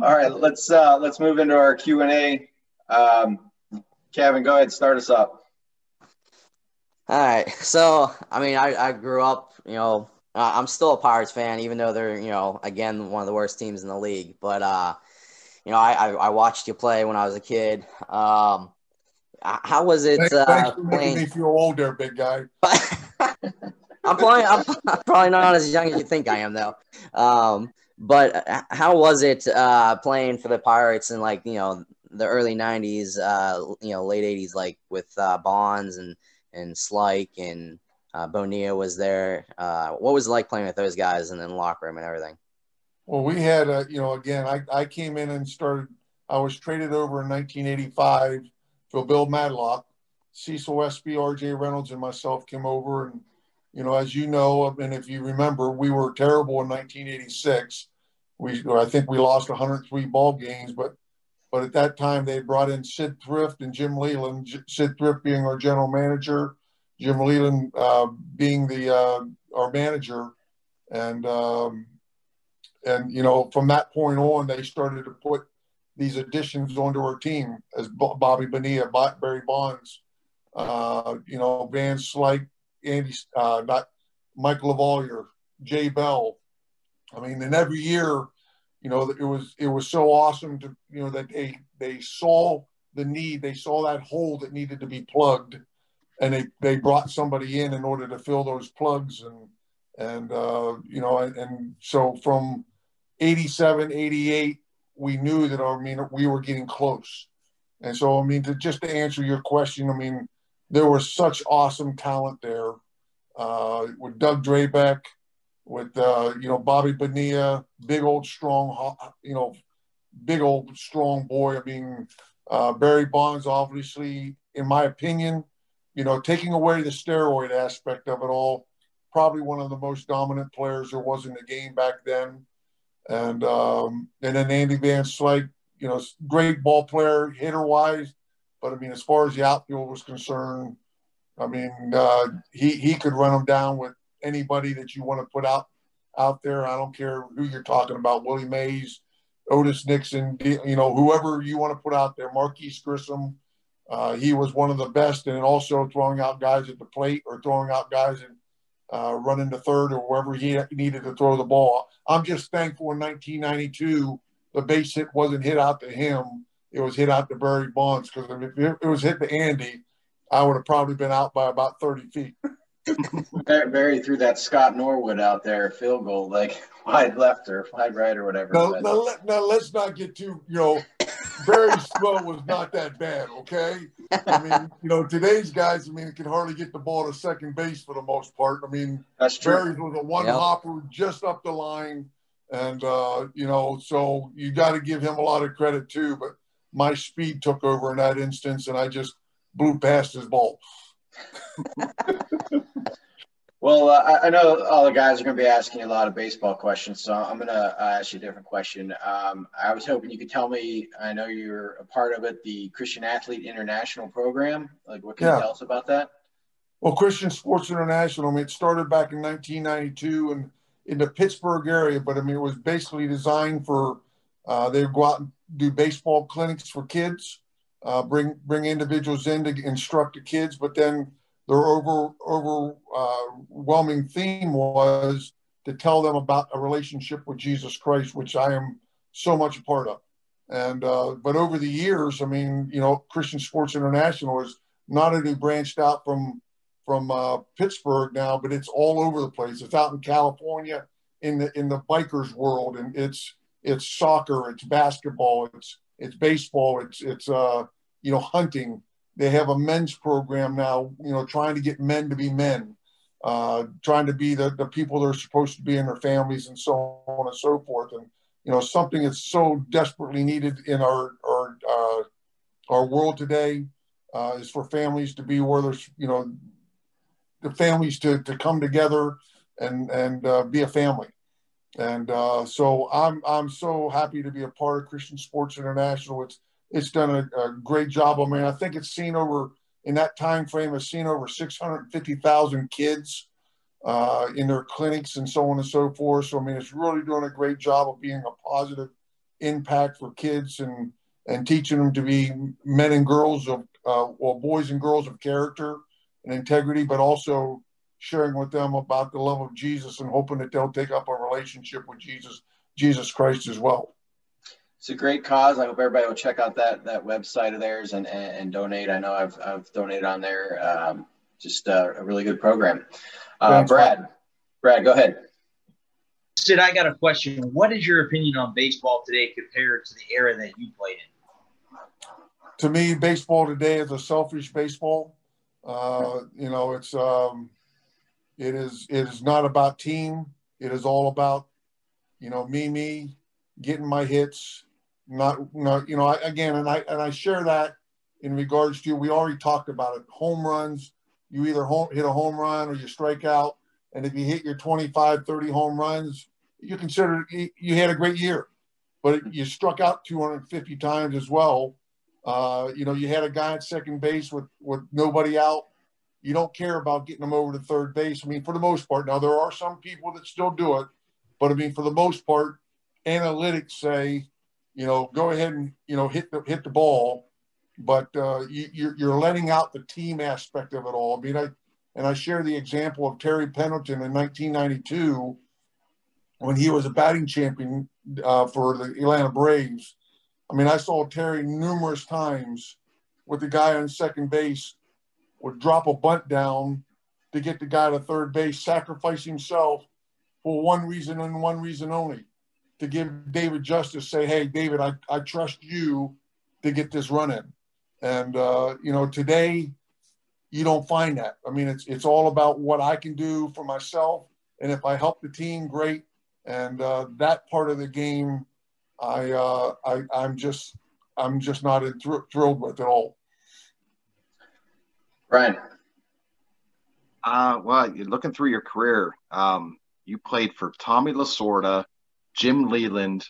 All right, let's uh, let's move into our Q and A. Um, Kevin, go ahead, start us up. All right. So, I mean, I, I grew up, you know, I'm still a Pirates fan, even though they're, you know, again, one of the worst teams in the league. But, uh, you know, I, I, I watched you play when I was a kid. Um, how was it? Thanks, uh, thanks for making me feel older, big guy. I'm probably I'm, I'm, probably not as young as you think I am though. Um, but uh, how was it uh, playing for the Pirates in like you know the early '90s, uh, you know late '80s, like with uh, Bonds and Van Slyke and Uh, Bonilla was there. Uh, what was it like playing with those guys and then locker room and everything? Well, we had a, you know, again, I, I came in and started, I was traded over in 1985 for Bill Madlock. Cecil Espy, RJ Reynolds, and myself came over. And, you know, as you know, and if you remember, we were terrible in 1986. We, I think we lost 103 ball games, but but at that time, they brought in Sid Thrift and Jim Leyland. Sid Thrift being our general manager, Jim Leyland uh, being the uh, our manager, and um, and you know from that point on, they started to put these additions onto our team as Bobby Bonilla, Barry Bonds, uh, you know Van Slyke, Andy, uh, not Michael LaValliere, Jay Bell. I mean, and every year you know, it was it was so awesome to you know that they they saw the need, they saw that hole that needed to be plugged, and they they brought somebody in in order to fill those plugs and and uh, you know and, and so from 87 88 we knew that I mean we were getting close. And so I mean to just to answer your question I mean there was such awesome talent there. Uh, with Doug Drabek with uh, you know Bobby Bonilla, big old strong, you know, big old strong boy. I mean, uh, Barry Bonds, obviously, in my opinion, you know, taking away the steroid aspect of it all, probably one of the most dominant players there was in the game back then. And um, and then Andy Van Slyke, you know, great ball player, hitter wise, but I mean, as far as the outfield was concerned, I mean, uh, he he could run them down with anybody that you want to put out out there. I don't care who you're talking about, Willie Mays, Otis Nixon, you know, whoever you want to put out there, Marquis Grissom. Uh, he was one of the best, and also throwing out guys at the plate or throwing out guys and uh, running to third or wherever he needed to throw the ball. I'm just thankful in 1992 the base hit wasn't hit out to him; it was hit out to Barry Bonds because if it was hit to Andy, I would have probably been out by about 30 feet. Barry threw that Scott Norwood out there field goal, like wide left or wide right or whatever. Now, now, let, now let's not get too, you know, Barry's throw was not that bad, okay? I mean, you know, today's guys, I mean, can hardly get the ball to second base for the most part. I mean, That's true. Barry's was a one yep. hopper just up the line. And, uh, you know, so you got to give him a lot of credit too. But my speed took over in that instance, and I just blew past his ball. well, uh, I know all the guys are going to be asking a lot of baseball questions, so I'm going to uh, ask you a different question. Um, I was hoping you could tell me. I know you're a part of it, the Christian Athlete International program. Like, what can yeah. you tell us about that? Well, Christian Sports International. I mean, it started back in 1992 and in the Pittsburgh area, but I mean, it was basically designed for uh, they go out and do baseball clinics for kids uh, bring bring individuals in to instruct the kids, but then their over overwhelming theme was to tell them about a relationship with Jesus Christ, which I am so much a part of. And uh, but over the years, I mean, you know, Christian Sports International is not only branched out from from uh, Pittsburgh now, but it's all over the place. It's out in California, in the in the bikers world, and it's it's soccer, it's basketball, it's it's baseball, it's it's uh, you know, hunting. They have a men's program now, you know, trying to get men to be men, uh, trying to be the, the people they're supposed to be in their families and so on and so forth. And, you know, something that's so desperately needed in our, our, uh, our world today uh, is for families to be where there's, you know, the families to, to come together and, and uh, be a family. And uh, so I'm, I'm so happy to be a part of Christian Sports International. It's, it's done a, a, great job. I mean, I think it's seen over in that time frame. It's seen over 650,000 kids uh, in their clinics and so on and so forth. So I mean, it's really doing a great job of being a positive impact for kids and and teaching them to be men and girls of uh, well, boys and girls of character and integrity, but also sharing with them about the love of Jesus and hoping that they'll take up a relationship with Jesus, Jesus Christ as well it's a great cause. I hope everybody will check out that that website of theirs and and, and donate. I know I've I've donated on there. Um, just uh, a really good program. Uh, Brad, Brad, go ahead. Sid, I got a question. What is your opinion on baseball today compared to the era that you played in? To me, baseball today is a selfish baseball. Uh, you know, it's um, It is it is not about team. It is all about, you know, me, me, getting my hits. Not not you know, I, again, and I and I share that in regards to we already talked about it. Home runs, you either home, hit a home run or you strike out. And if you hit your 25, 30 home runs, you consider you had a great year. But you struck out 250 times as well. Uh, you know, you had a guy at second base with, with nobody out. You don't care about getting them over to third base. I mean, for the most part. Now, there are some people that still do it. But I mean, for the most part, analytics say, you know, go ahead and, you know, hit the, hit the ball but uh, you, you're, you're letting out the team aspect of it all. I mean, I and I share the example of Terry Pendleton in 1992 when he was a batting champion uh, for the Atlanta Braves. I mean, I saw Terry numerous times with the guy on second base would drop a bunt down to get the guy to third base, sacrifice himself for one reason and one reason only to give David Justice, say, hey, David, I, I trust you to get this run in. And uh, you know, today you don't find that. I mean, it's it's all about what I can do for myself, and if I help the team, great. And uh, that part of the game, I, uh, I I'm just I'm just not thr- thrilled with at all. Brian. Uh, well, looking through your career, um, you played for Tommy Lasorda, Jim Leyland,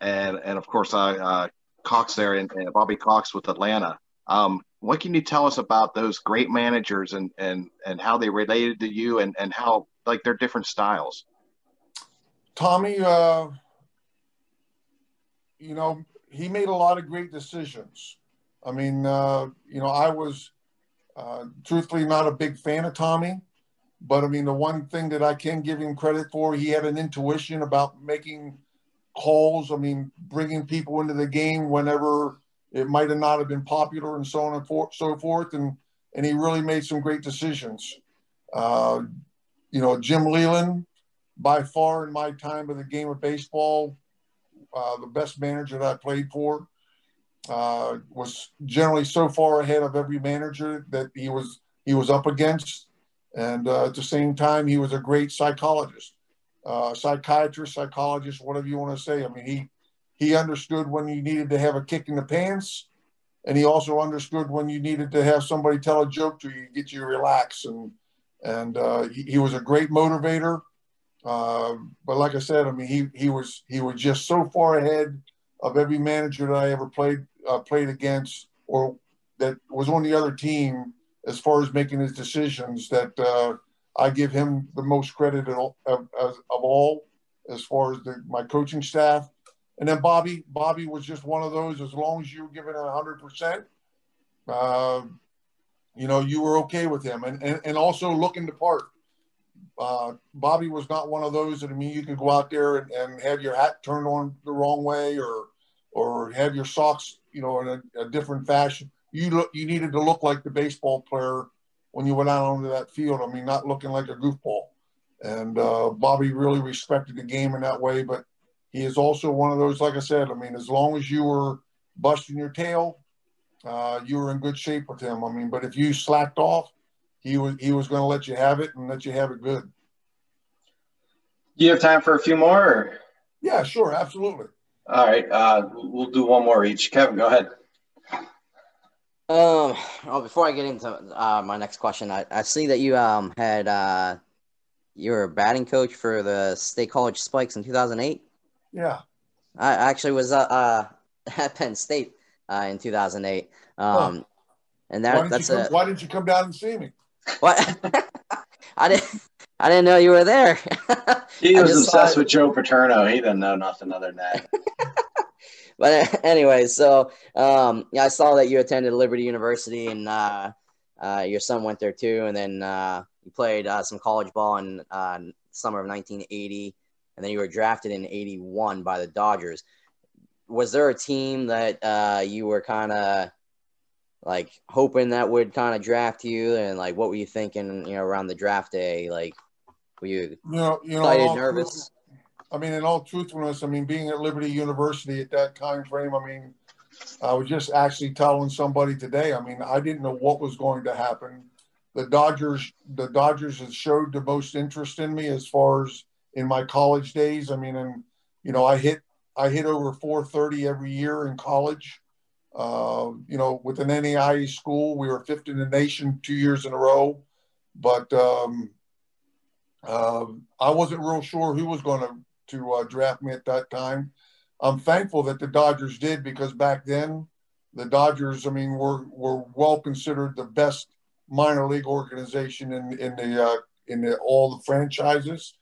and and of course I uh, Cox there and, and Bobby Cox with Atlanta. Um, what can you tell us about those great managers and and and how they related to you and and how like their different styles? Tommy, uh, you know, he made a lot of great decisions. I mean, uh, you know, I was uh, truthfully not a big fan of Tommy, but I mean, the one thing that I can give him credit for, he had an intuition about making calls. I mean, bringing people into the game whenever it might have not have been popular and so on and for, so forth. And, and he really made some great decisions. Uh, you know, Jim Leyland, by far in my time of the game of baseball, uh, the best manager that I played for, uh, was generally so far ahead of every manager that he was he was up against, and uh, at the same time he was a great psychologist uh, psychiatrist, psychologist, whatever you want to say. I mean, he he understood when you needed to have a kick in the pants, and he also understood when you needed to have somebody tell a joke to you, get you relaxed. And and uh, he, he, was a great motivator. Uh, but like I said, I mean, he he was he was just so far ahead of every manager that I ever played uh, played against or that was on the other team as far as making his decisions that uh, I give him the most credit of, of, of all as far as the, my coaching staff. And then Bobby, Bobby was just one of those. As long as you were giving it hundred percent, uh, you know, you were okay with him, and and, and also looking the part. Uh, Bobby was not one of those that I mean you could go out there and, and have your hat turned on the wrong way or or have your socks, you know, in a, a different fashion. You look, you needed to look like the baseball player when you went out onto that field. I mean, not looking like a goofball. And uh, Bobby really respected the game in that way. But he is also one of those, like I said, I mean, as long as you were busting your tail, uh, you were in good shape with him. I mean, but if you slacked off, he was he was going to let you have it and let you have it good. Do you have time for a few more? Or? Yeah, sure, absolutely. All right, uh, we'll do one more each. Kevin, go ahead. Um. Well, before I get into uh, my next question, I, I see that you um had uh you were a batting coach for the State College Spikes in 2008. Yeah. I actually was uh, uh at Penn State uh, in 2008. Um, huh. and that why that's come, a why didn't you come down and see me? What? I didn't. I didn't know you were there. he was obsessed with Joe Paterno. He didn't know nothing other than that. But anyway, so um, yeah, I saw that you attended Liberty University and uh, uh, your son went there too, and then uh, you played uh, some college ball in uh, summer of 1980, and then you were drafted in '81 by the Dodgers. Was there a team that uh, you were kind of like hoping that would kind of draft you, and like what were you thinking, you know, around the draft day? Like, were you, you know, you excited, know, nervous? I mean, in all truthfulness, I mean, being at Liberty University at that time frame, I mean, I was just actually telling somebody today. I mean, I didn't know what was going to happen. the Dodgers the Dodgers has showed the most interest in me as far as in my college days. I mean, and you know, I hit I hit over 430 every year in college. Uh, you know, with an NAIA school, we were fifth in the nation two years in a row. But um, uh, I wasn't real sure who was going to to uh, draft me at that time. I'm thankful that the Dodgers did because back then, the Dodgers, I mean, were were well considered the best minor league organization in in the uh, in the, all the franchises.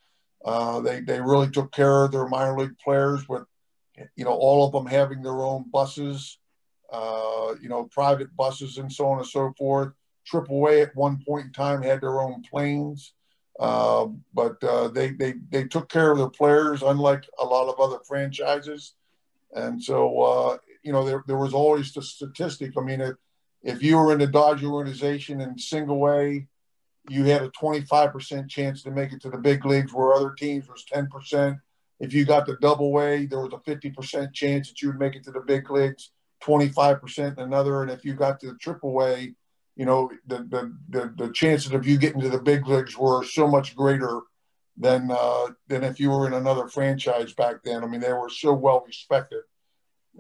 Uh, they they really took care of their minor league players with, you know, all of them having their own buses, uh, you know, private buses and so on and so forth. Triple A at one point in time had their own planes, uh, but uh, they they they took care of their players, unlike a lot of other franchises. And so, uh, you know, there there was always the statistic. I mean, it, if you were in the Dodger organization in single A, you had a 25% chance to make it to the big leagues, where other teams was 10%. If you got the double A, there was a 50% chance that you would make it to the big leagues, 25% another. And if you got to the triple A, you know, the, the, the, the, chances of you getting to the big leagues were so much greater than, uh, than if you were in another franchise back then. I mean, they were so well respected.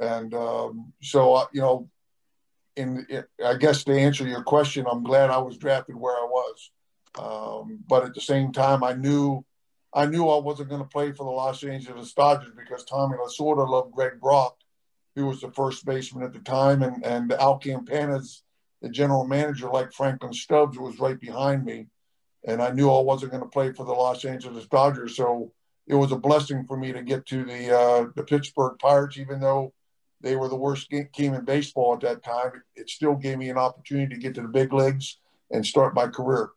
And um, so, uh, you know, in, I guess to answer your question, I'm glad I was drafted where I was. Um, but at the same time, I knew I knew I wasn't going to play for the Los Angeles Dodgers because Tommy Lasorda loved Greg Brock, who was the first baseman at the time, and and Al Campanis the general manager, like Franklin Stubbs, was right behind me, and I knew I wasn't going to play for the Los Angeles Dodgers, so it was a blessing for me to get to the uh, the Pittsburgh Pirates, even though they were the worst team in baseball at that time. It still gave me an opportunity to get to the big leagues and start my career.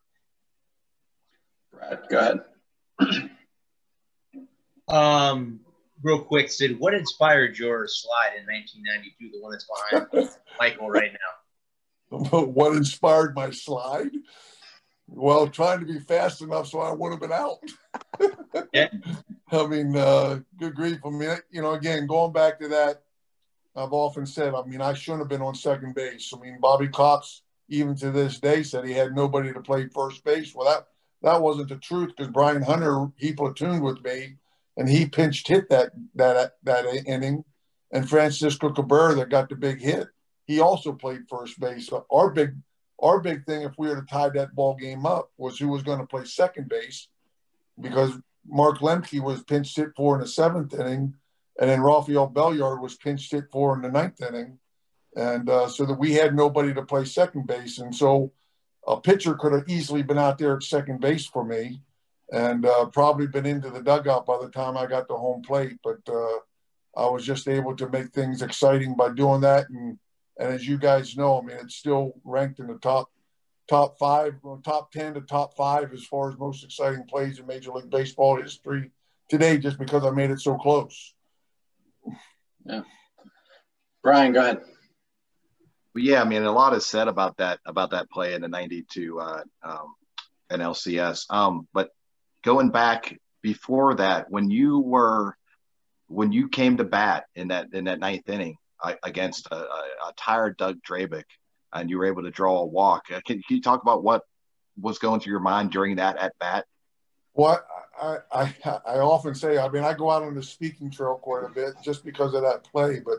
Brad, go ahead. um, real quick, Sid, what inspired your slide in 1992, the one that's behind Michael right now? What inspired my slide? Well, trying to be fast enough so I wouldn't have been out. yeah. I mean, uh, good grief. I mean, you know, again, going back to that I've often said, I mean, I shouldn't have been on second base. I mean, Bobby Cox, even to this day, said he had nobody to play first base. Well, that that wasn't the truth because Brian Hunter he platooned with me, and he pinched hit that that that inning, and Francisco Cabrera that got the big hit. He also played first base. Our big our big thing, if we were to tie that ball game up, was who was going to play second base, because Mark Lemke was pinch hit for in the seventh inning and then Rafael Belliard was pinched hit for in the ninth inning, and uh, so that we had nobody to play second base, and so a pitcher could have easily been out there at second base for me, and uh, probably been into the dugout by the time I got to home plate. But uh, I was just able to make things exciting by doing that, and and as you guys know, I mean, it's still ranked in the top top five, top ten to top five as far as most exciting plays in Major League Baseball history today, just because I made it so close. Yeah. Brian, go ahead. Well, yeah, I mean, a lot is said about that about that play in the '92 uh, um, NLCS. Um, but going back before that, when you were when you came to bat in that in that ninth inning against a, a, tired Doug Drabek, and you were able to draw a walk, uh, can, can you talk about what was going through your mind during that at bat? Well, I, I, I often say, I mean, I go out on the speaking trail quite a bit just because of that play. But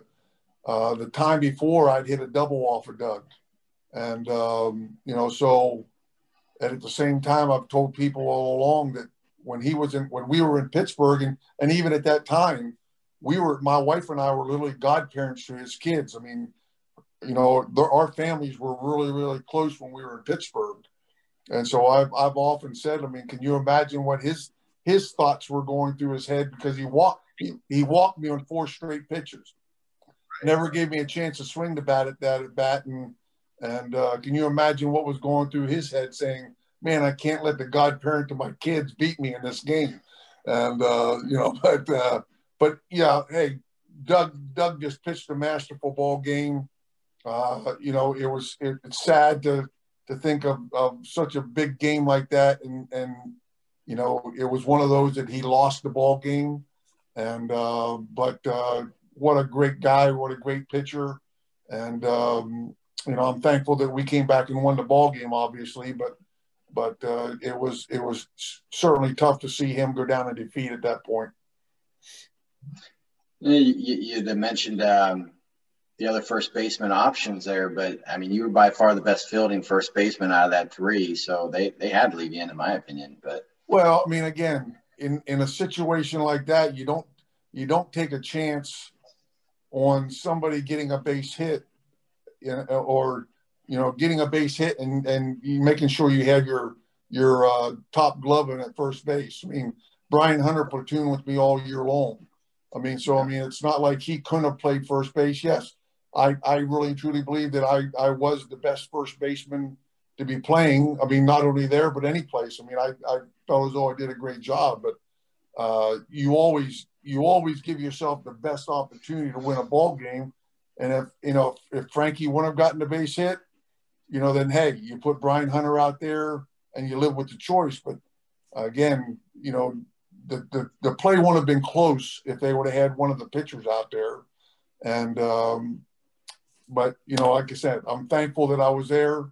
uh, the time before, I'd hit a double off of Doug, and um, you know, so and at the same time, I've told people all along that when he was in, when we were in Pittsburgh, and and even at that time, we were, my wife and I were literally godparents to his kids. I mean, you know, our families were really, really close when we were in Pittsburgh. And so I've, I've often said, I mean, can you imagine what his his thoughts were going through his head because he walked he, he walked me on four straight pitches. Never gave me a chance to swing the bat at that at bat and and uh, can you imagine what was going through his head saying, "Man, I can't let the godparent of my kids beat me in this game," and uh, you know, but uh, but yeah, hey, Doug Doug just pitched a masterful ball game. Uh, you know, it was it, it's sad to to think of, of such a big game like that and and you know, it was one of those that he lost the ball game, and uh, but uh, what a great guy, what a great pitcher, and um, you know, I'm thankful that we came back and won the ball game, obviously. But but uh, it was it was certainly tough to see him go down and defeat at that point. You, you, mentioned um, the other first baseman options there, but I mean, you were by far the best fielding first baseman out of that three, so they they had to leave you in, in my opinion. But well, I mean, again, in in a situation like that, you don't you don't take a chance on somebody getting a base hit, or you know, getting a base hit and and making sure you have your your uh, top glove in at first base. I mean, Brian Hunter platooned with me all year long. I mean, so I mean, it's not like he couldn't have played first base. Yes, I I really truly believe that I I was the best first baseman to be playing. I mean, not only there but any place. I mean, I I felt as though I did a great job, but uh, you always you always give yourself the best opportunity to win a ball game. And if you know if, if Frankie wouldn't have gotten the base hit, you know, then hey, you put Brian Hunter out there and you live with the choice. But again, you know, the, the, the play wouldn't have been close if they would have had one of the pitchers out there. And, um, but, you know, like I said, I'm thankful that I was there.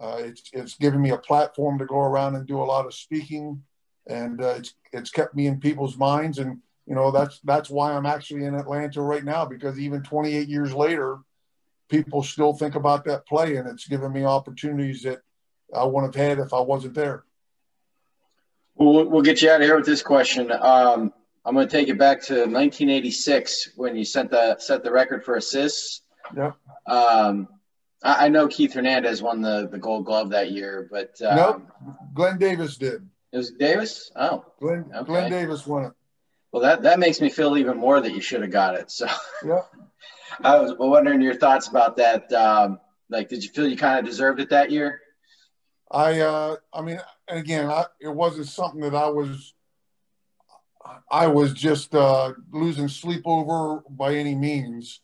Uh, it's, it's given me a platform to go around and do a lot of speaking and uh, it's, it's kept me in people's minds. And, you know, that's, that's why I'm actually in Atlanta right now, because even 28 years later, people still think about that play, and it's given me opportunities that I wouldn't have had if I wasn't there. Well, we'll get you out of here with this question. Um, I'm going to take it back to 1986 when you set the set the record for assists. Yeah. Um, I, I, know Keith Hernandez won the, the Gold Glove that year, but um, nope, Glenn Davis did. It was Davis. Oh, Glenn, okay. Glenn Davis won it. Well, that that makes me feel even more that you should have got it. So. Yeah. I was wondering your thoughts about that. Um, like, did you feel you kind of deserved it that year? I, uh, I mean, again, I, it wasn't something that I was, I was just uh, losing sleep over by any means.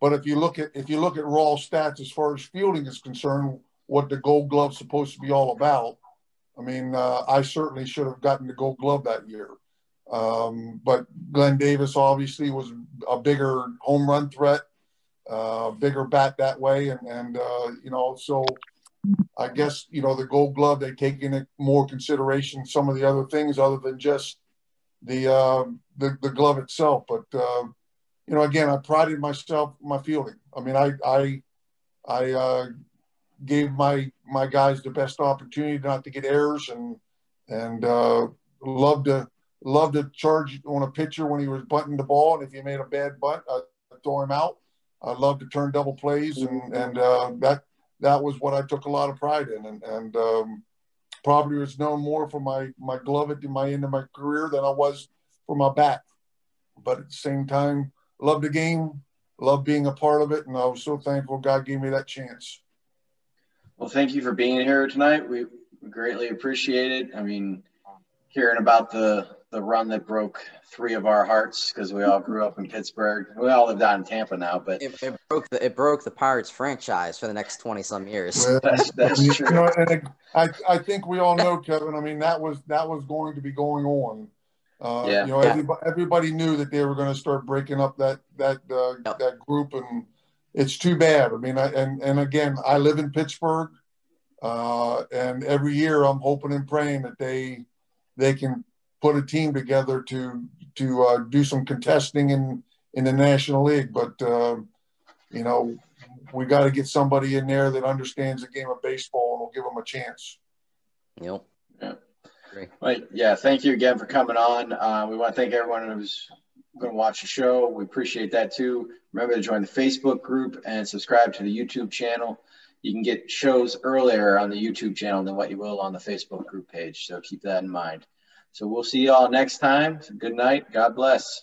But if you look at if you look at raw stats as far as fielding is concerned, what the Gold Glove's supposed to be all about, I mean, uh, I certainly should have gotten the Gold Glove that year. Um, but Glenn Davis obviously was a bigger home run threat uh, bigger bat that way, and and uh, you know, so I guess you know the Gold Glove they take into more consideration some of the other things other than just the uh, the, the glove itself. But uh, you know, again, I prided myself my fielding. I mean, I I I uh, gave my my guys the best opportunity not to get errors and and uh, love to love to charge on a pitcher when he was bunting the ball, and if he made a bad bunt, I'd throw him out. I love to turn double plays, and and uh, that that was what I took a lot of pride in, and and um, probably was known more for my my glove at my end of my career than I was for my bat. But at the same time, love the game, love being a part of it, and I was so thankful God gave me that chance. Well, thank you for being here tonight. We greatly appreciate it. I mean, hearing about the the run that broke three of our hearts because we all grew up in Pittsburgh. We all live down in Tampa now, but it, it broke the it broke the Pirates franchise for the next twenty some years. that's, that's true. You know, and I I think we all know, Kevin. I mean, that was that was going to be going on. Uh, yeah. You know, yeah. everybody, everybody knew that they were going to start breaking up that that uh, yep. that group, and it's too bad. I mean, I, and and again, I live in Pittsburgh, uh, and every year I'm hoping and praying that they they can put a team together to to uh, do some contesting in in the National League. But uh, you know, we got to get somebody in there that understands the game of baseball and will give them a chance. Yep. Yeah. Great. yeah. Thank you again for coming on. Uh, we want to thank everyone who's going to watch the show. We appreciate that too. Remember to join the Facebook group and subscribe to the YouTube channel. You can get shows earlier on the YouTube channel than what you will on the Facebook group page. So keep that in mind. So we'll see you all next time. Good night. God bless.